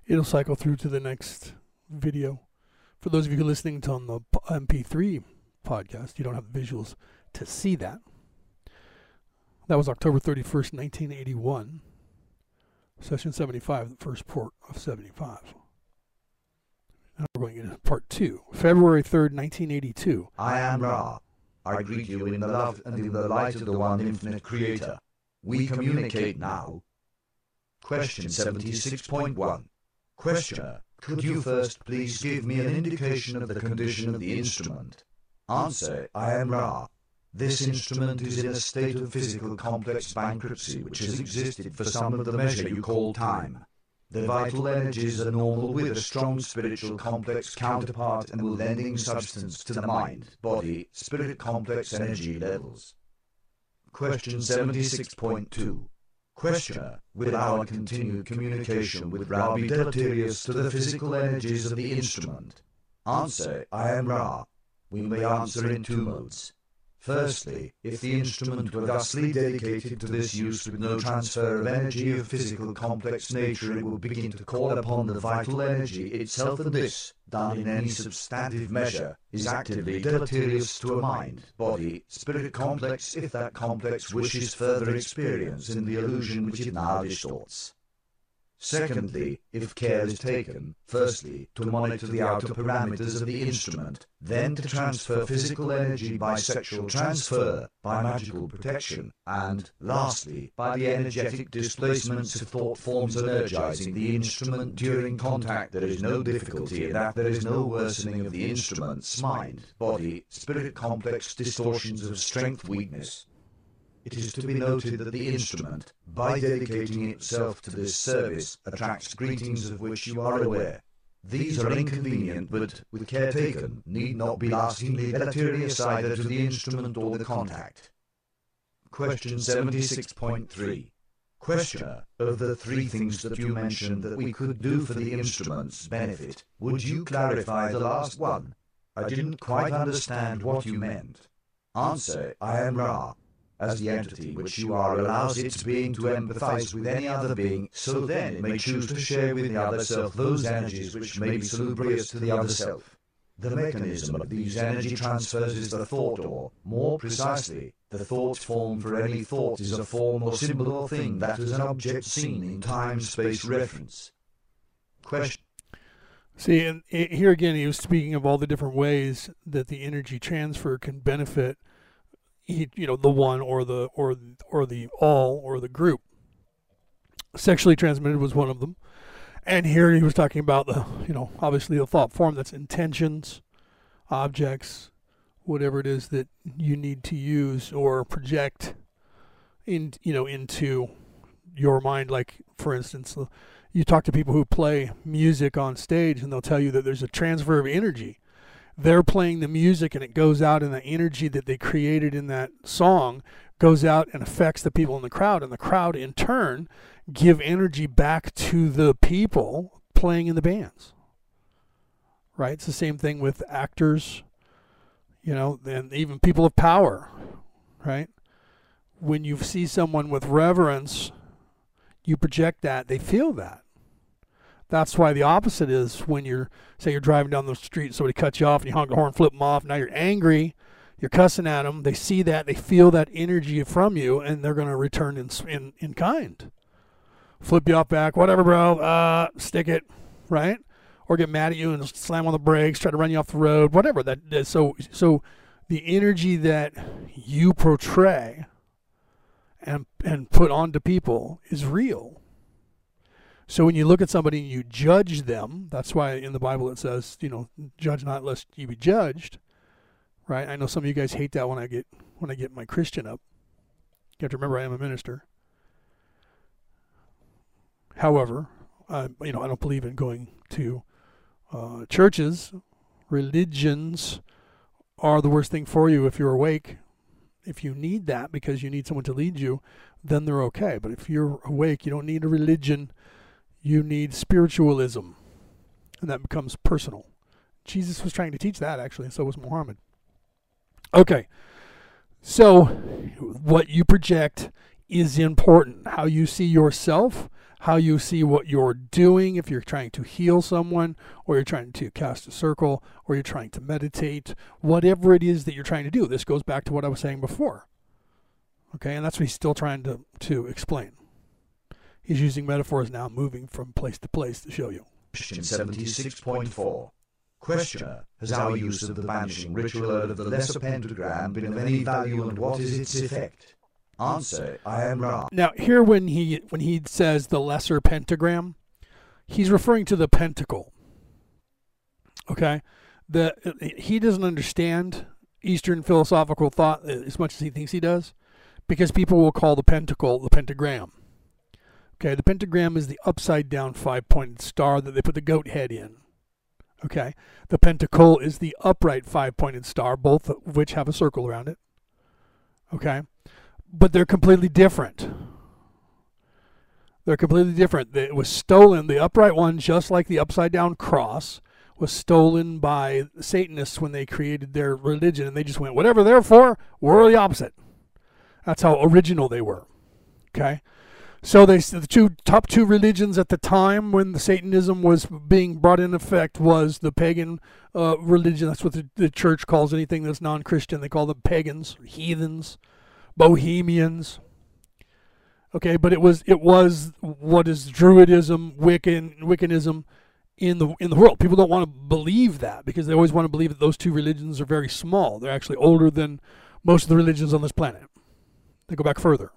It'll cycle through to the next video. For those of you listening to on the MP3 podcast, you don't have visuals to see that. That was October 31st, 1981. Session 75, the first port of 75. Now we're going into part two. February 3rd, 1982. I am Ra. I greet you in the love and in the light of the one infinite creator. We communicate now. Question 76.1. Questioner, could you first please give me an indication of the condition of the instrument? Answer, I am Ra. This instrument is in a state of physical complex bankruptcy which has existed for some of the measure you call time. The vital energies are normal with a strong spiritual complex counterpart and will lending substance to the mind, body, spirit complex energy levels. Question 76.2. Questioner, will our continued communication with Ra be deleterious to the physical energies of the instrument? Answer, I am Ra. We may answer in two modes. Firstly, if the instrument were thusly dedicated to this use with no transfer of energy of physical complex nature it will begin to call upon the vital energy itself and this, done in any substantive measure, is actively deleterious to a mind, body, spirit complex if that complex wishes further experience in the illusion which it now distorts. Secondly, if care is taken, firstly, to monitor the outer parameters of the instrument, then to transfer physical energy by sexual transfer, by magical protection, and, lastly, by the energetic displacements of thought forms energizing the instrument during contact, there is no difficulty in that. There is no worsening of the instrument's mind, body, spirit complex distortions of strength weakness, it is to be noted that the instrument, by dedicating itself to this service, attracts greetings of which you are aware. These are inconvenient, but, with care taken, need not be lastingly deleterious either to the instrument or the contact. Question 76.3. Questioner, of the three things that you mentioned that we could do for the instrument's benefit, would you clarify the last one? I didn't quite understand what you meant. Answer, I am Ra as the entity which you are allows its being to empathize with any other being, so then it may choose to share with the other self those energies which may be salubrious to the other self. The mechanism of these energy transfers is the thought, or, more precisely, the thought form for any thought is a form or symbol or thing that is an object seen in time-space reference. Question. See, and eh, here again, he was speaking of all the different ways that the energy transfer can benefit you know, the one or the or or the all or the group. Sexually transmitted was one of them, and here he was talking about the, you know, obviously the thought form that's intentions, objects, whatever it is that you need to use or project in, you know, into your mind. Like for instance, uh, you talk to people who play music on stage, and they'll tell you that there's a transfer of energy they're playing the music and it goes out and the energy that they created in that song goes out and affects the people in the crowd. And the crowd in turn give energy back to the people playing in the bands. Right? It's the same thing with actors you know and even people of power right? When you see someone with reverence you project that they feel that that's why the opposite is when you're, say, you're driving down the street, somebody cuts you off, and you honk the horn, flip them off. Now you're angry. You're cussing at them. They see that. They feel that energy from you, and they're going to return in, in, in kind. Flip you off back, whatever, bro. Uh, stick it, right? Or get mad at you and slam on the brakes, try to run you off the road, whatever. That so so the energy that you portray and and put onto people is real. So when you look at somebody and you judge them, that's why in the Bible it says, you know, judge not lest you be judged. Right? I know some of you guys hate that when I get when I get my Christian up. You have to remember I am a minister. However, I, you know, I don't believe in going to uh, churches, religions are the worst thing for you if you're awake. If you need that because you need someone to lead you, then they're okay. But if you're awake, you don't need a religion you need spiritualism, and that becomes personal. Jesus was trying to teach that, actually, and so was Muhammad. Okay, so what you project is important. How you see yourself, how you see what you're doing, if you're trying to heal someone, or you're trying to cast a circle, or you're trying to meditate, whatever it is that you're trying to do. This goes back to what I was saying before. Okay, and that's what he's still trying to, to explain. He's using metaphors now, moving from place to place to show you. Question 76.4. Questioner, has our use of the banishing ritual of the lesser pentagram been of any value and what is its effect? Answer, I am Ra. Now here when he when he says the lesser pentagram, he's referring to the pentacle. Okay? The he doesn't understand Eastern philosophical thought as much as he thinks he does, because people will call the pentacle the pentagram. Okay, the pentagram is the upside down five pointed star that they put the goat head in. Okay, the pentacle is the upright five pointed star, both of which have a circle around it. Okay, but they're completely different. They're completely different. It was stolen, the upright one, just like the upside down cross, was stolen by Satanists when they created their religion, and they just went, whatever they're for, we're the opposite. That's how original they were. Okay? So they the two top two religions at the time when the Satanism was being brought in effect was the pagan uh, religion. That's what the, the, church calls anything that's non-Christian. They call them pagans, heathens, bohemians. Okay, but it was it was what is Druidism, Wiccan, Wiccanism in the in the world. People don't want to believe that because they always want to believe that those two religions are very small. They're actually older than most of the religions on this planet. They go back further.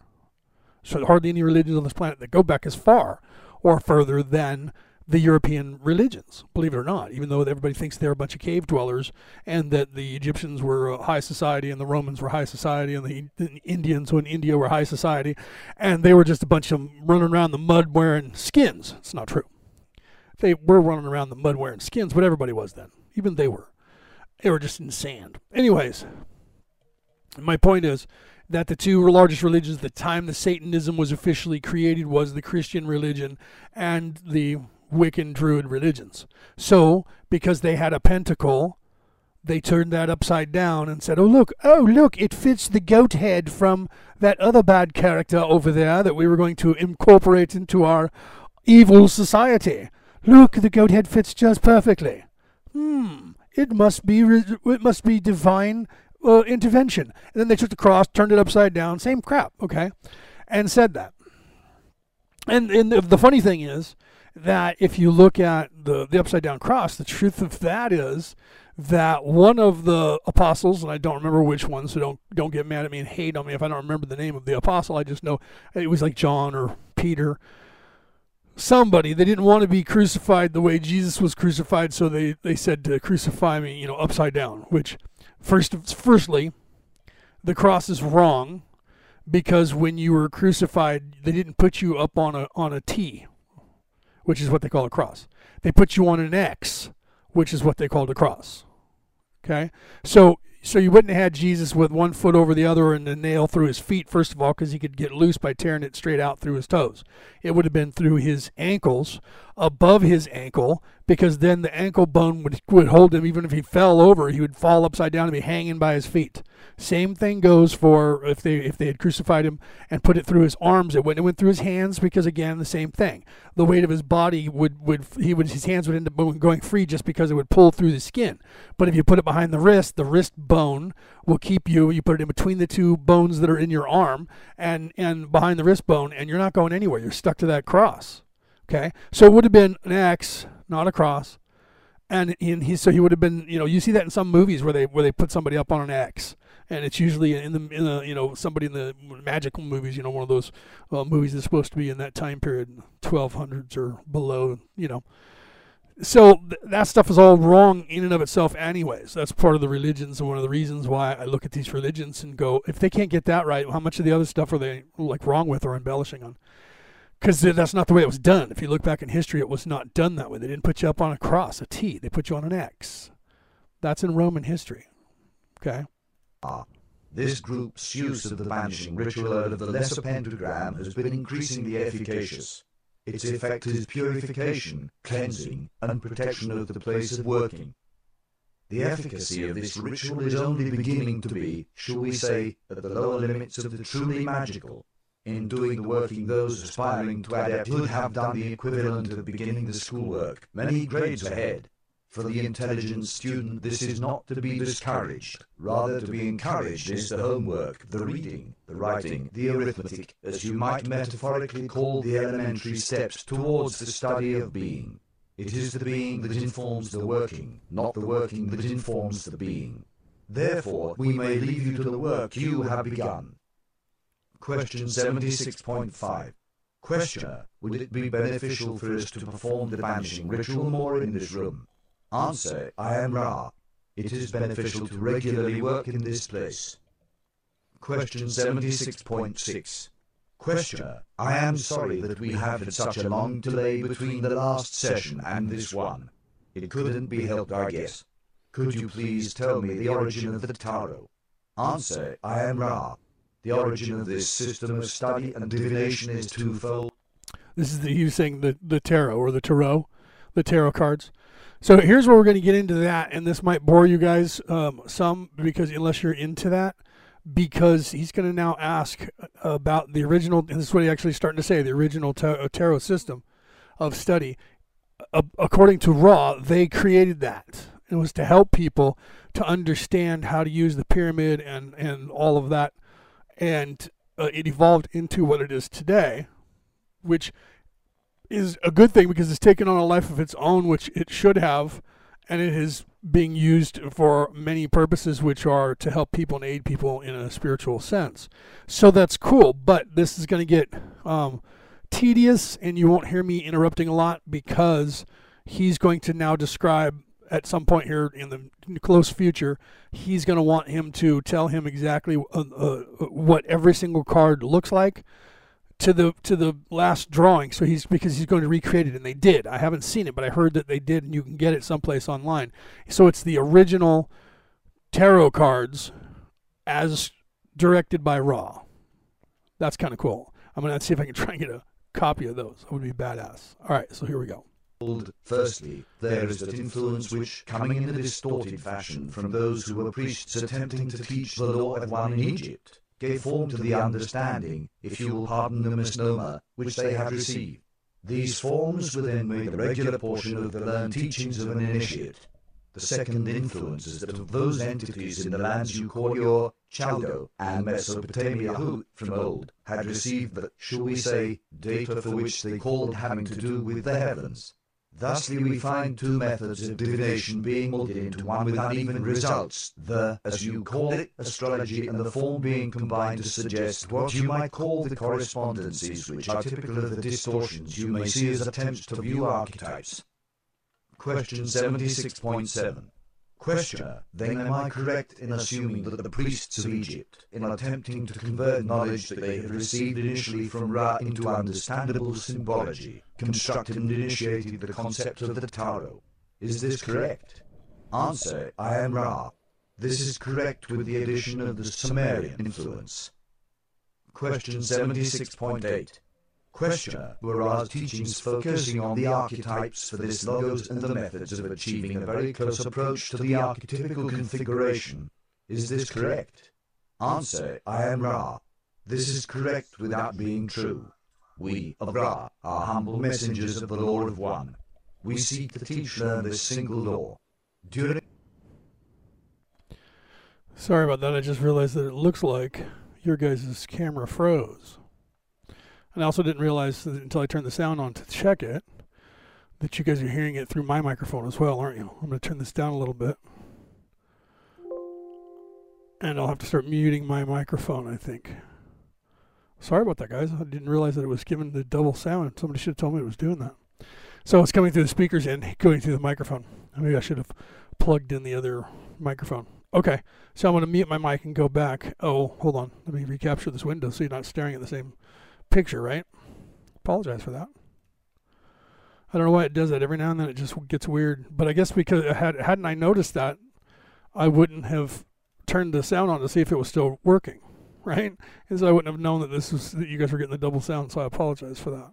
So hardly any religions on this planet that go back as far or further than the European religions, believe it or not, even though everybody thinks they're a bunch of cave dwellers and that the Egyptians were high society and the Romans were high society and the, Indians in India were high society and they were just a bunch of running around the mud wearing skins. It's not true. They were running around the mud wearing skins, but everybody was then. Even they were. They were just in sand. Anyways, my point is that the two largest religions at the time the Satanism was officially created was the Christian religion and the Wiccan Druid religions. So, because they had a pentacle, they turned that upside down and said, "Oh look, oh look, it fits the goat head from that other bad character over there that we were going to incorporate into our evil society. Look, the goat head fits just perfectly. Hmm, it must be it must be divine uh, intervention. And then they took the cross, turned it upside down, same crap, okay, and said that. And, and the, the funny thing is that if you look at the, the upside down cross, the truth of that is that one of the apostles, and I don't remember which one, so don't don't get mad at me and hate on me if I don't remember the name of the apostle. I just know it was like John or Peter. Somebody they didn't want to be crucified the way Jesus was crucified, so they, they said to crucify me, you know, upside down, which First, firstly, the cross is wrong because when you were crucified, they didn't put you up on a on a T, which is what they call a cross. They put you on an X, which is what they called a cross. Okay, so so you wouldn't have had Jesus with one foot over the other and a nail through his feet, first of all, because he could get loose by tearing it straight out through his toes. It would have been through his ankles, above his ankle, because then the ankle bone would, would hold him. Even if he fell over, he would fall upside down and be hanging by his feet. Same thing goes for if they if they had crucified him and put it through his arms. It wouldn't have went through his hands because again the same thing. The weight of his body would would he would his hands would end up going free just because it would pull through the skin. But if you put it behind the wrist, the wrist bone will keep you. You put it in between the two bones that are in your arm and and behind the wrist bone, and you're not going anywhere. You're stuck to that cross. Okay, so it would have been an X, not a cross, and and he so he would have been. You know, you see that in some movies where they where they put somebody up on an X, and it's usually in the in the you know somebody in the magical movies. You know, one of those uh, movies that's supposed to be in that time period, 1200s or below. You know so th- that stuff is all wrong in and of itself anyways that's part of the religions and one of the reasons why i look at these religions and go if they can't get that right how much of the other stuff are they like wrong with or embellishing on because that's not the way it was done if you look back in history it was not done that way they didn't put you up on a cross a t they put you on an x that's in roman history okay Ah, this group's use of the banishing ritual of the lesser pentagram has been increasingly efficacious. Its effect is purification, cleansing, and protection of the place of working. The efficacy of this ritual is only beginning to be, shall we say, at the lower limits of the truly magical. In doing the working, those aspiring to adepthood have done the equivalent of beginning the schoolwork many grades ahead. For the intelligent student, this is not to be discouraged. Rather, to be encouraged is the homework, the reading, the writing, the arithmetic, as you might metaphorically call the elementary steps towards the study of being. It is the being that informs the working, not the working that informs the being. Therefore, we may leave you to the work you have begun. Question 76.5. Questioner, would it be beneficial for us to perform the banishing ritual more in this room? Answer, I am Ra. It is beneficial to regularly work in this place. Question 76.6. Questioner, I am sorry that we have had such a long delay between the last session and this one. It couldn't be helped, I guess. Could you please tell me the origin of the tarot? Answer, I am Ra. The origin of this system of study and divination is twofold. This is the you saying the the tarot or the tarot, the tarot cards. So here's where we're going to get into that, and this might bore you guys um, some because unless you're into that, because he's going to now ask about the original. And this is what he's actually starting to say: the original ta- tarot system of study. Uh, according to Ra, they created that. It was to help people to understand how to use the pyramid and and all of that, and uh, it evolved into what it is today, which is a good thing because it's taken on a life of its own, which it should have, and it is being used for many purposes, which are to help people and aid people in a spiritual sense. So that's cool, but this is going to get um, tedious, and you won't hear me interrupting a lot because he's going to now describe at some point here in the close future, he's going to want him to tell him exactly uh, uh, what every single card looks like to the to the last drawing. So he's because he's going to recreate it, and they did. I haven't seen it, but I heard that they did, and you can get it someplace online. So it's the original tarot cards as directed by Ra. That's kind of cool. I'm gonna see if I can try and get a copy of those. That would be badass. All right, so here we go. Firstly, there is that influence which, coming in a distorted fashion from those who were priests attempting to teach the law of one in Egypt, gave form to the understanding, if you will pardon the misnomer, which they have received. These forms were then made a regular portion of the learned teachings of an initiate. The second influence is that of those entities in the lands you call your Chaldea and Mesopotamia who, from old, had received the, shall we say, data for which they called having to do with the heavens. Thusly we find two methods of divination being molded into one with uneven results, the, as you call it, astrology and the form being combined to suggest what you might call the correspondences which are typical of the distortions you may see as attempts to view archetypes. Question 76.7. Questioner, then am I correct in assuming that the priests of Egypt, in attempting to convert knowledge that they had received initially from Ra into understandable symbology, constructed and initiated the concept of the tarot? Is this correct? Answer, I am Ra. This is correct with the addition of the Sumerian influence. Question 76.8. Questioner, were our teachings focusing on the archetypes for this logos and the methods of achieving a very close approach to the archetypical configuration. Is this correct? Answer, I am Ra. This is correct without being true. We, of Ra, are humble messengers of the law of one. We seek to teach learn this single law. During Sorry about that. I just realized that it looks like your guys' camera froze. And I also didn't realize until I turned the sound on to check it that you guys are hearing it through my microphone as well, aren't you? I'm going to turn this down a little bit. And I'll have to start muting my microphone, I think. Sorry about that, guys. I didn't realize that it was giving the double sound. Somebody should have told me it was doing that. So it's coming through the speakers and going through the microphone. Maybe I should have plugged in the other microphone. Okay, so I'm going to mute my mic and go back. Oh, hold on. Let me recapture this window so you're not staring at the same picture, right? Apologize for that. I don't know why it does that. Every now and then it just gets weird. But I guess because had hadn't I noticed that, I wouldn't have turned the sound on to see if it was still working, right? And so I wouldn't have known that this was that you guys were getting the double sound. So I apologize for that.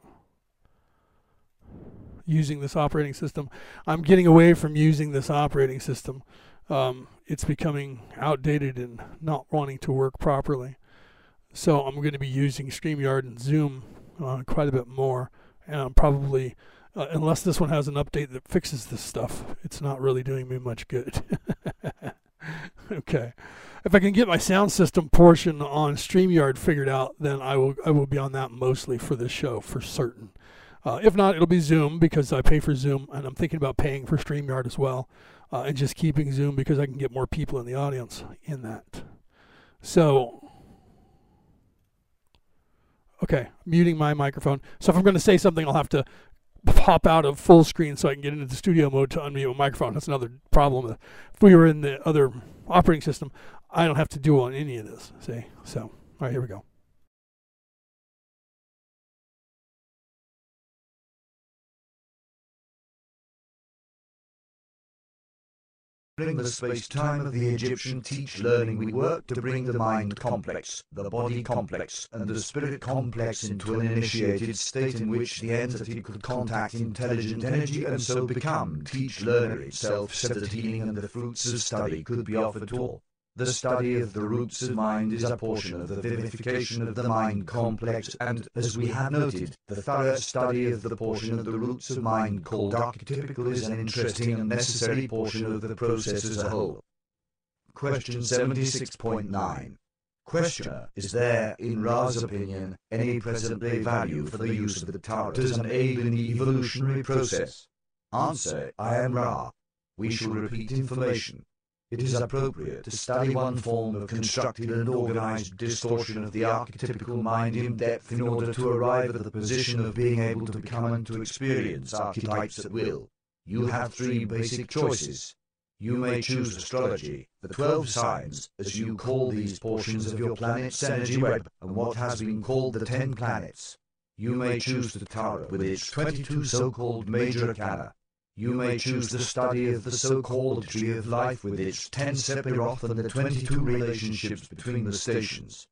Using this operating system, I'm getting away from using this operating system. Um, it's becoming outdated and not wanting to work properly. So I'm going to be using StreamYard and Zoom uh, quite a bit more, and I'm probably uh, unless this one has an update that fixes this stuff, it's not really doing me much good. okay. If I can get my sound system portion on StreamYard figured out, then I will I will be on that mostly for this show for certain. Uh, if not, it'll be Zoom because I pay for Zoom, and I'm thinking about paying for StreamYard as well, uh, and just keeping Zoom because I can get more people in the audience in that. So, okay, muting my microphone. So if I'm going to say something, I'll have to pop out of full screen so I can get into the studio mode to unmute my microphone. That's another problem. If we were in the other operating system, I don't have to do on any of this. See? So, all right, here we go. During the space-time of the Egyptian teach learning we worked to bring the mind complex, the body complex, and the spirit complex into an initiated state in which the entity could contact intelligent energy and so become teach learner itself so that healing and the fruits of study could be offered to all. The study of the roots of mind is a portion of the vivification of the mind complex and, as we have noted, the thorough study of the portion of the roots of mind called archetypical is an interesting and necessary portion of the process as a whole. Question 76.9 Questioner, is there, in Ra's opinion, any present-day value for the use of the Tarot as an aid in the evolutionary process? Answer, I am Ra. We shall repeat information it is appropriate to study one form of constructed and organized distortion of the archetypical mind in depth in order to arrive at the position of being able to become and to experience archetypes at will. You have three basic choices. You may choose astrology, the 12 signs, as you call these portions of your planet's energy web, and what has been called the 10 planets. You may choose the tarot with its 22 so-called major arcana, you may choose the study of the so-called Tree of Life with its ten Sephiroth and the 22 relationships between the stations.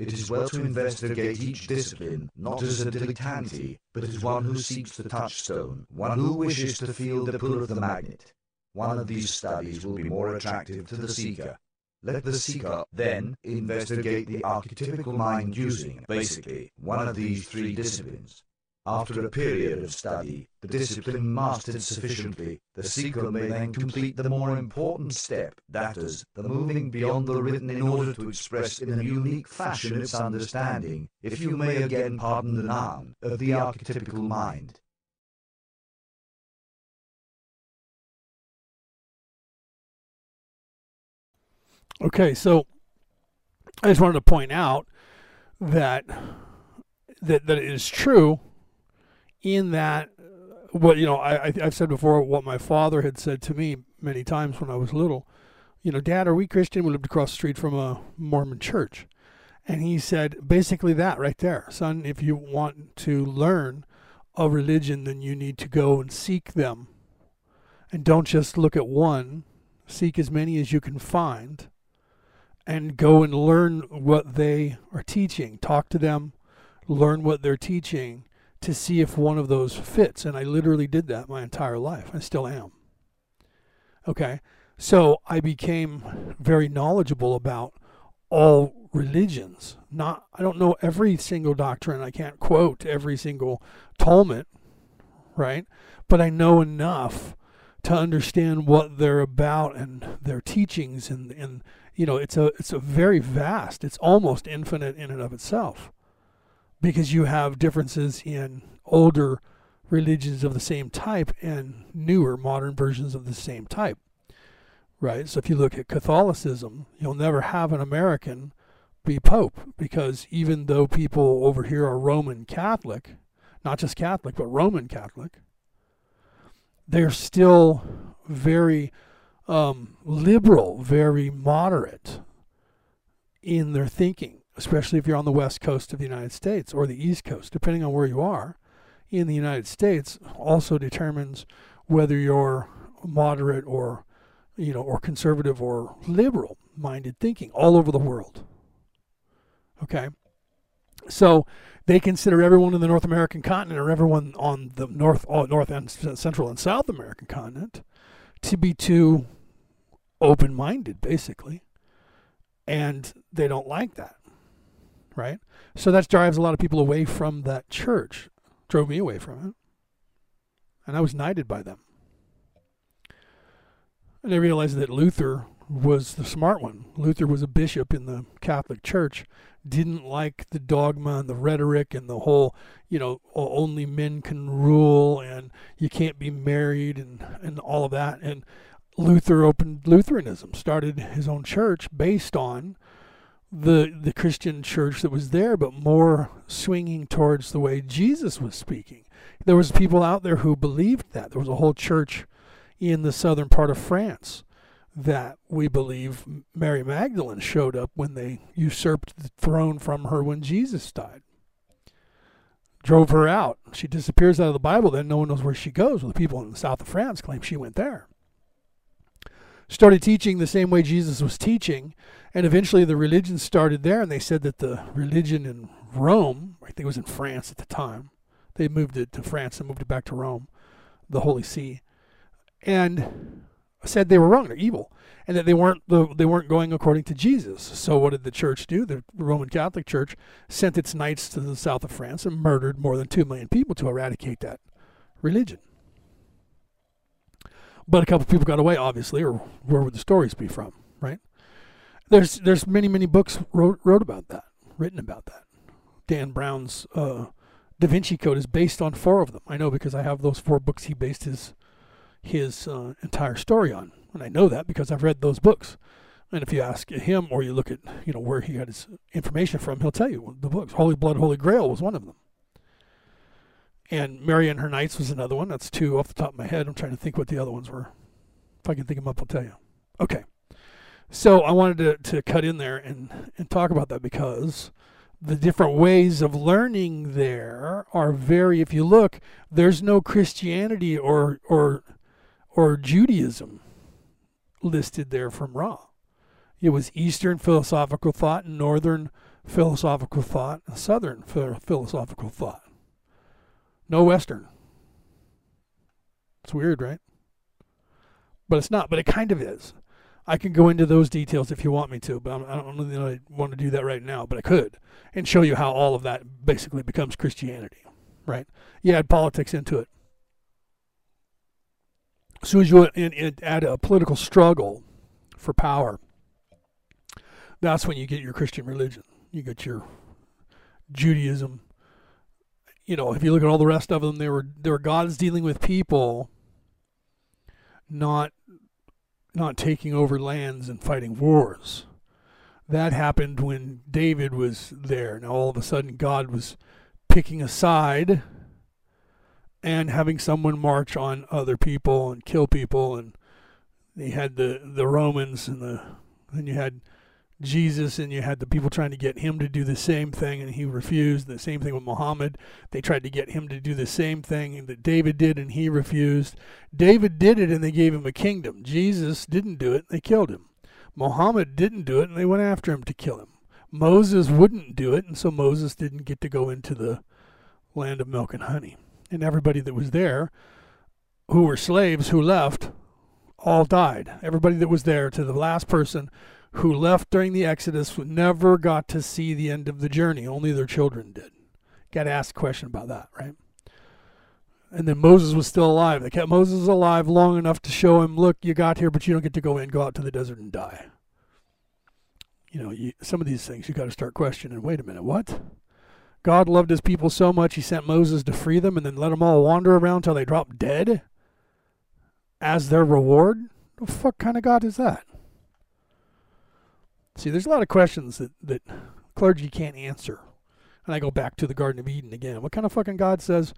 It is well to investigate each discipline, not as a dilettante, but as one who seeks the touchstone, one who wishes to feel the pull of the magnet. One of these studies will be more attractive to the seeker. Let the seeker, then, investigate the archetypical mind using, basically, one of these three disciplines. After a period of study, the discipline mastered sufficiently, the seeker may then complete the more important step, that is, the moving beyond the written in order to express in a unique fashion its understanding, if you may again pardon the noun, of the archetypical mind. Okay, so I just wanted to point out that that that it is true in that what you know I, I've said before what my father had said to me many times when I was little. You know, Dad, are we Christian? We lived across the street from a Mormon church, and he said basically that right there, son. If you want to learn a religion, then you need to go and seek them, and don't just look at one. Seek as many as you can find, and go and learn what they are teaching. Talk to them, learn what they're teaching, to see if one of those fits. And I literally did that my entire life. I still am. Okay. So I became very knowledgeable about all religions. Not I don't know every single doctrine. I can't quote every single Talmud, right? But I know enough to understand what they're about and their teachings and and you know it's a it's a very vast it's almost infinite in and of itself because you have differences in older religions of the same type and newer modern versions of the same type right? So if you look at catholicism you'll never have an american be pope because even though people over here are roman catholic not just catholic but roman catholic they're still very um, liberal, very moderate in their thinking, especially if you're on the west coast of the United States or the east coast, depending on where you are in the United States, also determines whether you're moderate or you know or conservative or liberal minded thinking all over the world. Okay? So they consider everyone in the North American continent or everyone on the North, oh, North and Central and South American continent to be too open minded, basically. And they don't like that. Right? So that drives a lot of people away from that church, drove me away from it. And I was knighted by them. And I realized that Luther was the smart one. Luther was a bishop in the Catholic Church, didn't like the dogma and the rhetoric and the whole, you know, oh, only men can rule and you can't be married and, and all of that. And Luther opened Lutheranism, started his own church based on the the Christian church that was there, but more swinging towards the way Jesus was speaking. There was people out there who believed that. There was a whole church in the southern part of France that we believe Mary Magdalene showed up when they usurped the throne from her when Jesus died. Drove her out. She disappears out of the Bible, then no one knows where she goes. Well, the people in the south of France claim she went there. Started teaching the same way Jesus was teaching, and eventually the religion started there, and they said that the religion in Rome, I think it was in France at the time, they moved it to France and moved it back to Rome, the Holy See. And said they were wrong, they're evil, and that they weren't the, they weren't going according to Jesus. So what did the church do? The Roman Catholic Church sent its knights to the south of France and murdered more than two million people to eradicate that religion. But a couple people got away, obviously, or where would the stories be from, right? There's there's many many books wrote wrote about that, written about that. Dan Brown's uh, Da Vinci Code is based on four of them. I know because I have those four books he based his his uh, entire story on. And I know that because I've read those books. And if you ask him or you look at, you know, where he got his information from, he'll tell you the books. Holy Blood, Holy Grail was one of them. And Mary and Her Knights was another one. That's two off the top of my head. I'm trying to think what the other ones were. If I can think them up, I'll tell you. Okay. So I wanted to, to cut in there and, and talk about that because the different ways of learning there are very, if you look, there's no Christianity or, or or Judaism listed there from Ra. It was Eastern philosophical thought, and Northern philosophical thought, Southern philosophical thought. No Western. It's weird, right? But it's not, but it kind of is. I can go into those details if you want me to, but I don't really want to do that right now, but I could and show you how all of that basically becomes Christianity, right? You add politics into it as soon as you add a political struggle for power, that's when you get your Christian religion. You get your Judaism. You know, if you look at all the rest of them, they were they were gods dealing with people, not not taking over lands and fighting wars. That happened when David was there. Now all of a sudden God was picking a side and having someone march on other people and kill people and you had the the Romans and the then you had Jesus and you had the people trying to get him to do the same thing and he refused. The same thing with Muhammad. They tried to get him to do the same thing that David did and he refused. David did it and they gave him a kingdom. Jesus didn't do it, and they killed him. Muhammad didn't do it and they went after him to kill him. Moses wouldn't do it and so Moses didn't get to go into the land of milk and honey and everybody that was there who were slaves who left all died. Everybody that was there to the last person who left during the Exodus never got to see the end of the journey. Only their children did. Got to ask a question about that, right? And then Moses was still alive. They kept Moses alive long enough to show him, look, you got here, but you don't get to go in, go out to the desert and die. You know, you, some of these things you got to start questioning. Wait a minute, what? God loved his people so much he sent Moses to free them and then let them all wander around till they drop dead as their reward? What the fuck kind of God is that? See, there's a lot of questions that, that clergy can't answer. And I go back to the Garden of Eden again. What kind of fucking God says,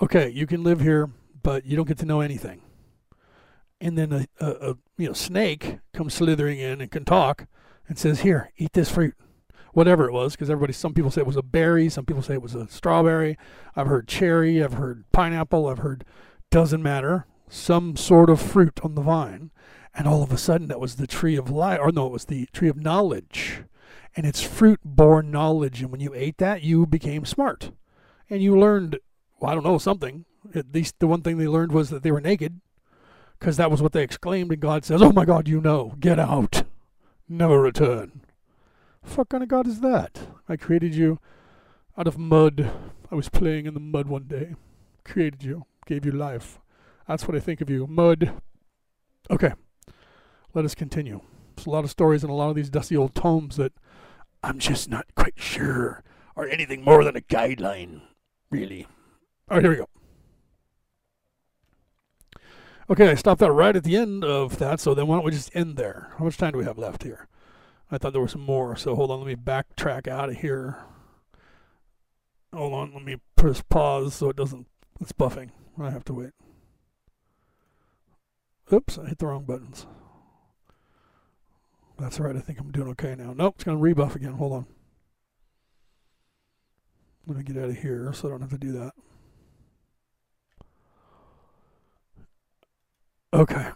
okay, you can live here, but you don't get to know anything? And then a, a, a you know snake comes slithering in and can talk and says, here, eat this fruit whatever it was, because everybody, some people say it was a berry, some people say it was a strawberry. I've heard cherry, I've heard pineapple, I've heard doesn't matter, some sort of fruit on the vine. And all of a sudden, that was the tree of life, or no, it was the tree of knowledge. And its fruit bore knowledge. And when you ate that, you became smart. And you learned, well, I don't know, something. At least the one thing they learned was that they were naked, because that was what they exclaimed. And God says, Oh my God, you know, get out, never return. What kind of God is that? I created you out of mud. I was playing in the mud one day. Created you, gave you life. That's what I think of you. Mud. Okay. Let us continue. There's a lot of stories in a lot of these dusty old tomes that I'm just not quite sure are anything more than a guideline, really. All right, here we go. Okay, I stopped that right at the end of that, so then why don't we just end there? How much time do we have left here? I thought there was more, so hold on, let me backtrack out of here. Hold on, let me press pause so it doesn't, it's buffing. I have to wait. Oops, I hit the wrong buttons. That's right. I think I'm doing okay now. Nope, it's going to rebuff again. Hold on. Let me get out of here so I don't have to do that. Okay.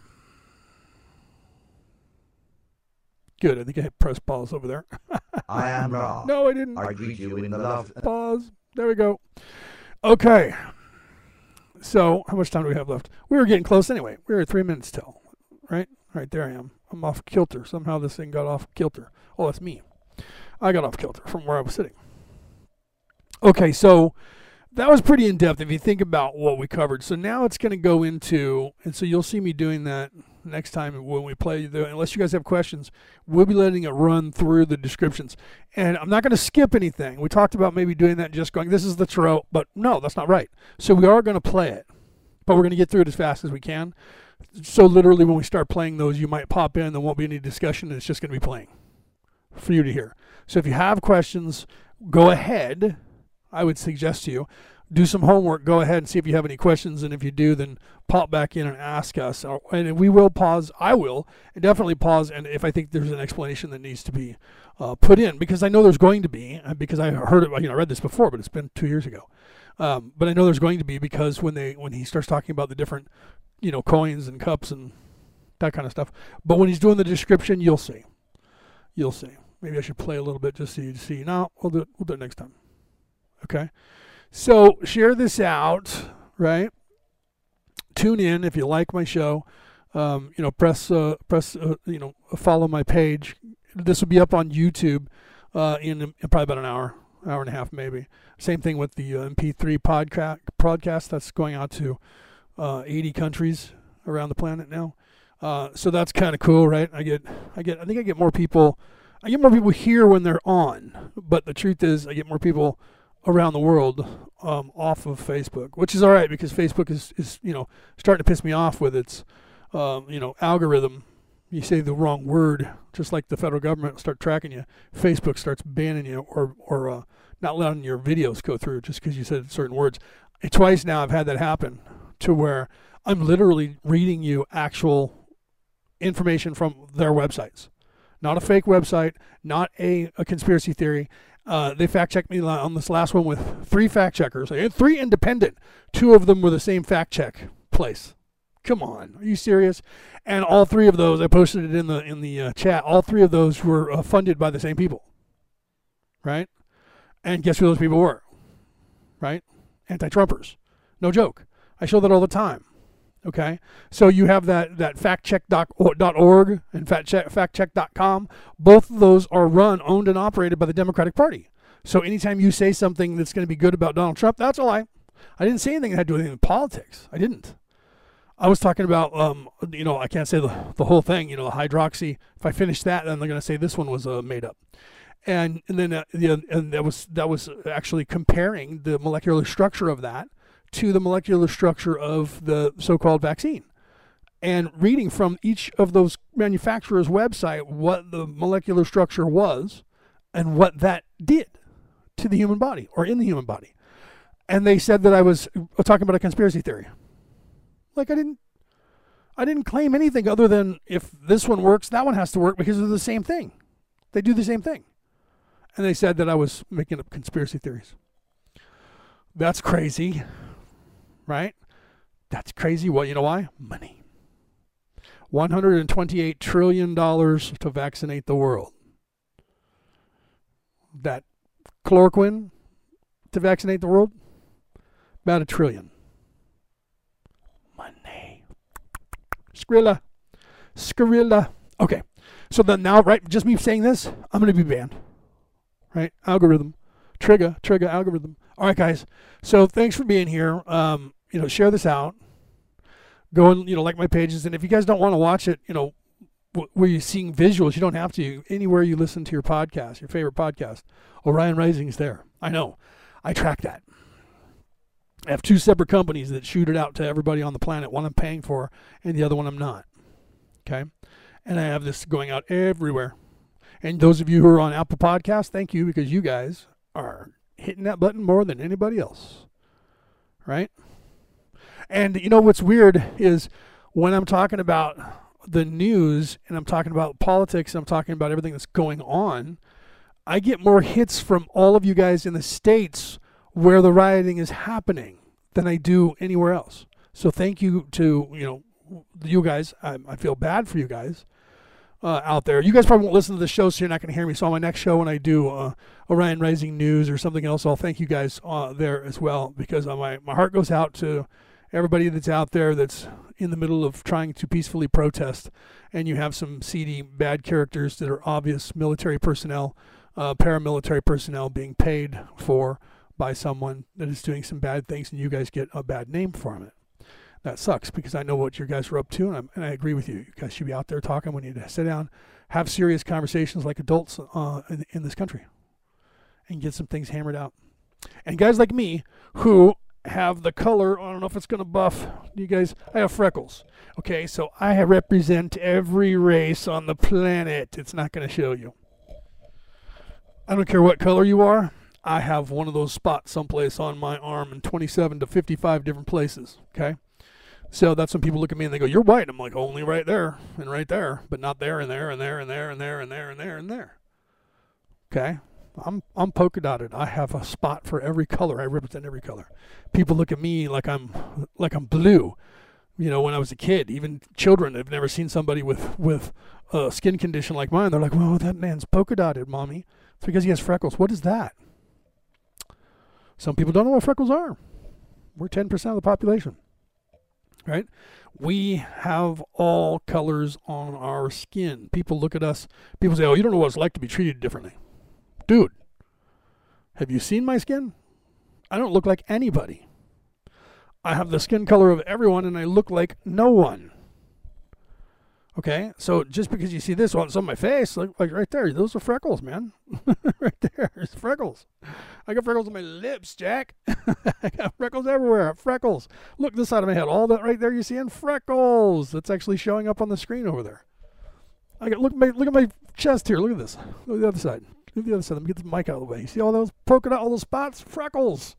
Good. I think I hit press pause over there. I am Ra. No, I didn't. I greet you in the love. Pause. There we go. Okay. So, how much time do we have left? We were getting close anyway. We were at three minutes till, right? Right there I am. I'm off kilter. Somehow this thing got off kilter. Oh, that's me. I got off kilter from where I was sitting. Okay, so that was pretty in depth if you think about what we covered. So now it's going to go into, and so you'll see me doing that next time when we play. The, unless you guys have questions, we'll be letting it run through the descriptions. And I'm not going to skip anything. We talked about maybe doing that, just going, this is the tarot, but no, that's not right. So we are going to play it, but we're going to get through it as fast as we can. So literally, when we start playing those, you might pop in. There won't be any discussion. It's just going to be playing for you to hear. So if you have questions, go ahead I would suggest to you do some homework. Go ahead and see if you have any questions, and if you do, then pop back in and ask us. And we will pause. I will definitely pause, and if I think there's an explanation that needs to be uh, put in, because I know there's going to be, uh, because I heard it. You know, I read this before, but it's been two years ago. Um, but I know there's going to be because when they when he starts talking about the different, you know, coins and cups and that kind of stuff. But when he's doing the description, you'll see. You'll see. Maybe I should play a little bit just so you see. No, we'll do it. We'll do it next time. Okay. So share this out, right? Tune in if you like my show. Um, you know, press uh, press uh, you know follow my page. This will be up on YouTube uh, in, in, probably about an hour, hour and a half maybe. Same thing with the uh, MP3 podcast podcast that's going out to uh, 80 countries around the planet now. Uh, so that's kind of cool, right? I get I get I think I get more people. I get more people here when they're on, but the truth is I get more people around the world um, off of Facebook, which is all right because Facebook is, is you know starting to piss me off with its um, you know algorithm. You say the wrong word, just like the federal government will start tracking you. Facebook starts banning you or or uh, not letting your videos go through just because you said certain words. twice now I've had that happen to where I'm literally reading you actual information from their websites, not a fake website, not a, a conspiracy theory. Uh, they fact checked me on this last one with three fact checkers, three independent. Two of them were the same fact check place. Come on, are you serious? And all three of those, I posted it in the in the uh, chat. All three of those were uh, funded by the same people, right? And guess who those people were? Right? Anti-Trumpers. No joke. I show that all the time. Okay, so you have that that factcheck.org and factcheck, factcheck.com. Both of those are run, owned, and operated by the Democratic Party. So anytime you say something that's going to be good about Donald Trump, that's a lie. I didn't say anything that had to do with anything politics. I didn't. I was talking about, um, you know, I can't say the, the whole thing, you know, the hydroxy. If I finish that, then they're going to say this one was uh, made up. And, and then uh, the, and that was that was actually comparing the molecular structure of that to the molecular structure of the so-called vaccine and reading from each of those manufacturers' website what the molecular structure was and what that did to the human body or in the human body. And they said that I was uh, talking about a conspiracy theory. Like I didn't I didn't claim anything other than if this one works, that one has to work because they're the same thing. They do the same thing. And they said that I was making up conspiracy theories. That's crazy. Right? That's crazy. Well, you know why? Money. $128 trillion to vaccinate the world. That chloroquine to vaccinate the world, about a trillion. Money. Skrilla. Skrilla. Okay. So then now, right, just me saying this, I'm going to be banned. Right? Algorithm. Trigger, trigger, algorithm. All right, guys. So thanks for being here. Um, you know, share this out. Go and you know like my pages. And if you guys don't want to watch it you know where you're seeing visuals you don't have to. Anywhere you listen to your podcast your favorite podcast orion rising is there. I know. I track that. I have two separate companies that shoot it out to everybody on the planet. One i'm paying for and the other one i'm not. Okay? And i have this going out everywhere. And those of you who are on apple podcast thank you because you guys are hitting that button more than anybody else. Right and you know what's weird is when I'm talking about the news and I'm talking about politics and I'm talking about everything that's going on, I get more hits from all of you guys in the states where the rioting is happening than I do anywhere else. So thank you to you know you guys. I, I feel bad for you guys uh, out there. You guys probably won't listen to the show, so you're not going to hear me. So on my next show, when I do uh, Orion Rising News or something else, I'll thank you guys uh, there as well because uh, my my heart goes out to everybody that's out there that's in the middle of trying to peacefully protest, and you have some seedy, bad characters that are obvious military personnel, uh, paramilitary personnel being paid for by someone that is doing some bad things, and you guys get a bad name from it. That sucks because I know what you guys are up to, and, I'm, and I agree with you. You guys should be out there talking. We need to sit down, have serious conversations like adults uh, in, in this country, and get some things hammered out. And guys like me, who have the color. I don't know if it's going to buff you guys. I have freckles. Okay, so I represent every race on the planet. It's not going to show you. I don't care what color you are. I have one of those spots someplace on my arm in 27 to 55 different places. Okay. So that's when people look at me and they go, You're white. I'm like, Only right there and right there, but not there and there and there and there and there and there and there and there. Okay. I'm I'm polka dotted. I have a spot for every color. I represent every color. People look at me like I'm like I'm blue. You know, when I was a kid, even children have never seen somebody with with a skin condition like mine. They're like, "Well, that man's polka dotted, mommy." It's because he has freckles. What is that? Some people don't know what freckles are. We're 10% of the population. Right? We have all colors on our skin. People look at us, people say, Oh, you don't know what it's like to be treated differently dude, have you seen my skin? I don't look like anybody. I have the skin color of everyone and I look like no one. Okay, so just because you see this on some of my face, like, like right there, those are freckles, man. right there, it's freckles. I got freckles on my lips, Jack. I got freckles everywhere. Freckles. Look this side of my head. All that right there you see in freckles. That's actually showing up on the screen over there. I got look my look at my chest here. Look at this. Look at the other side. The other side. Let me get the mic out of the way. See all those polka dot, all those spots? Freckles.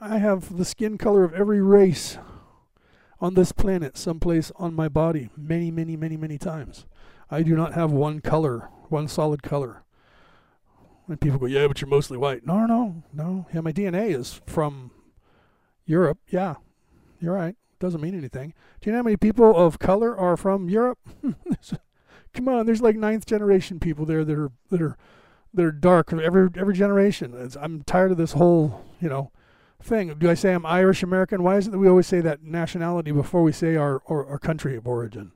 I have the skin color of every race on this planet someplace on my body many, many, many, many times. I do not have one color, one solid color. And people go, yeah, but you're mostly white. No, no, no. Yeah, my DNA is from Europe. Yeah, you're right. Doesn't mean anything. Do you know how many people of color are from Europe? Come on, there's like ninth generation people there that are that are that are dark every every generation. It's, I'm tired of this whole you know thing. Do I say I'm Irish American? Why is it that we always say that nationality before we say our, our our country of origin?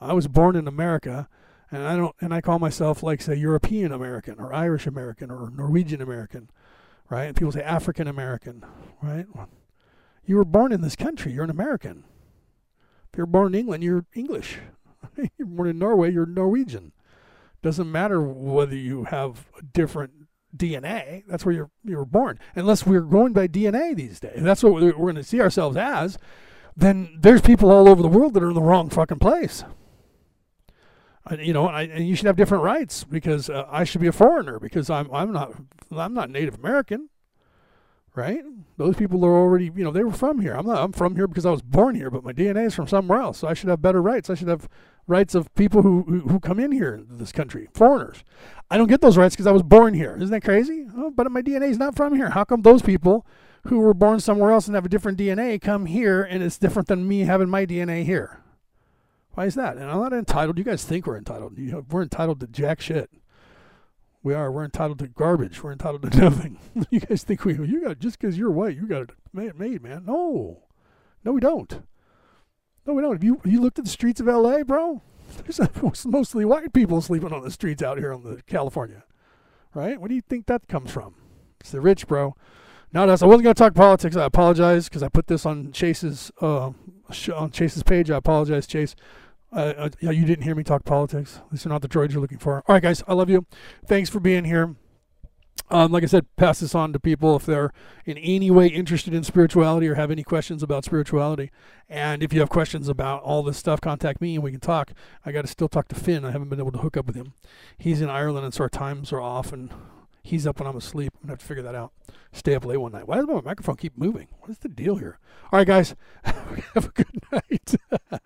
I was born in America, and I don't and I call myself like say European American or Irish American or Norwegian American, right? And people say African American, right? You were born in this country. You're an American. If you're born in England, you're English. you're born in Norway, you're Norwegian. Doesn't matter whether you have different DNA. That's where you're you were born. Unless we're going by DNA these days. That's what we're, going to see ourselves as. Then there's people all over the world that are in the wrong fucking place. You know, I, and you should have different rights because uh, I should be a foreigner because I'm I'm not I'm not Native American, right? Those people are already you know they were from here. I'm not I'm from here because I was born here, but my DNA is from somewhere else. So I should have better rights. I should have rights of people who who, come in here in this country, foreigners. I don't get those rights because I was born here. Isn't that crazy? Oh, but my DNA is not from here. How come those people who were born somewhere else and have a different DNA come here and it's different than me having my DNA here? Why is that? And I'm not entitled. You guys think we're entitled. You know, we're entitled to jack shit. We are. We're entitled to garbage. We're entitled to nothing. you guys think we? You got just because you're white, you got it made, man. No, no, we don't. No, we don't. Have you you looked at the streets of L.A., bro? There's mostly white people sleeping on the streets out here in the California, right? What do you think that comes from? It's the rich, bro. Not us. I wasn't gonna talk politics. I apologize because I put this on Chase's uh, on Chase's page. I apologize, Chase. Uh, uh, you didn't hear me talk politics. These are not the droids you're looking for. All right, guys, I love you. Thanks for being here. Um, like I said, pass this on to people if they're in any way interested in spirituality or have any questions about spirituality. And if you have questions about all this stuff, contact me and we can talk. I got to still talk to Finn. I haven't been able to hook up with him. He's in Ireland, and so our times are off, and he's up when I'm asleep. I'm going to have to figure that out. Stay up late one night. Why does my microphone keep moving? What is the deal here? All right, guys, have a good night.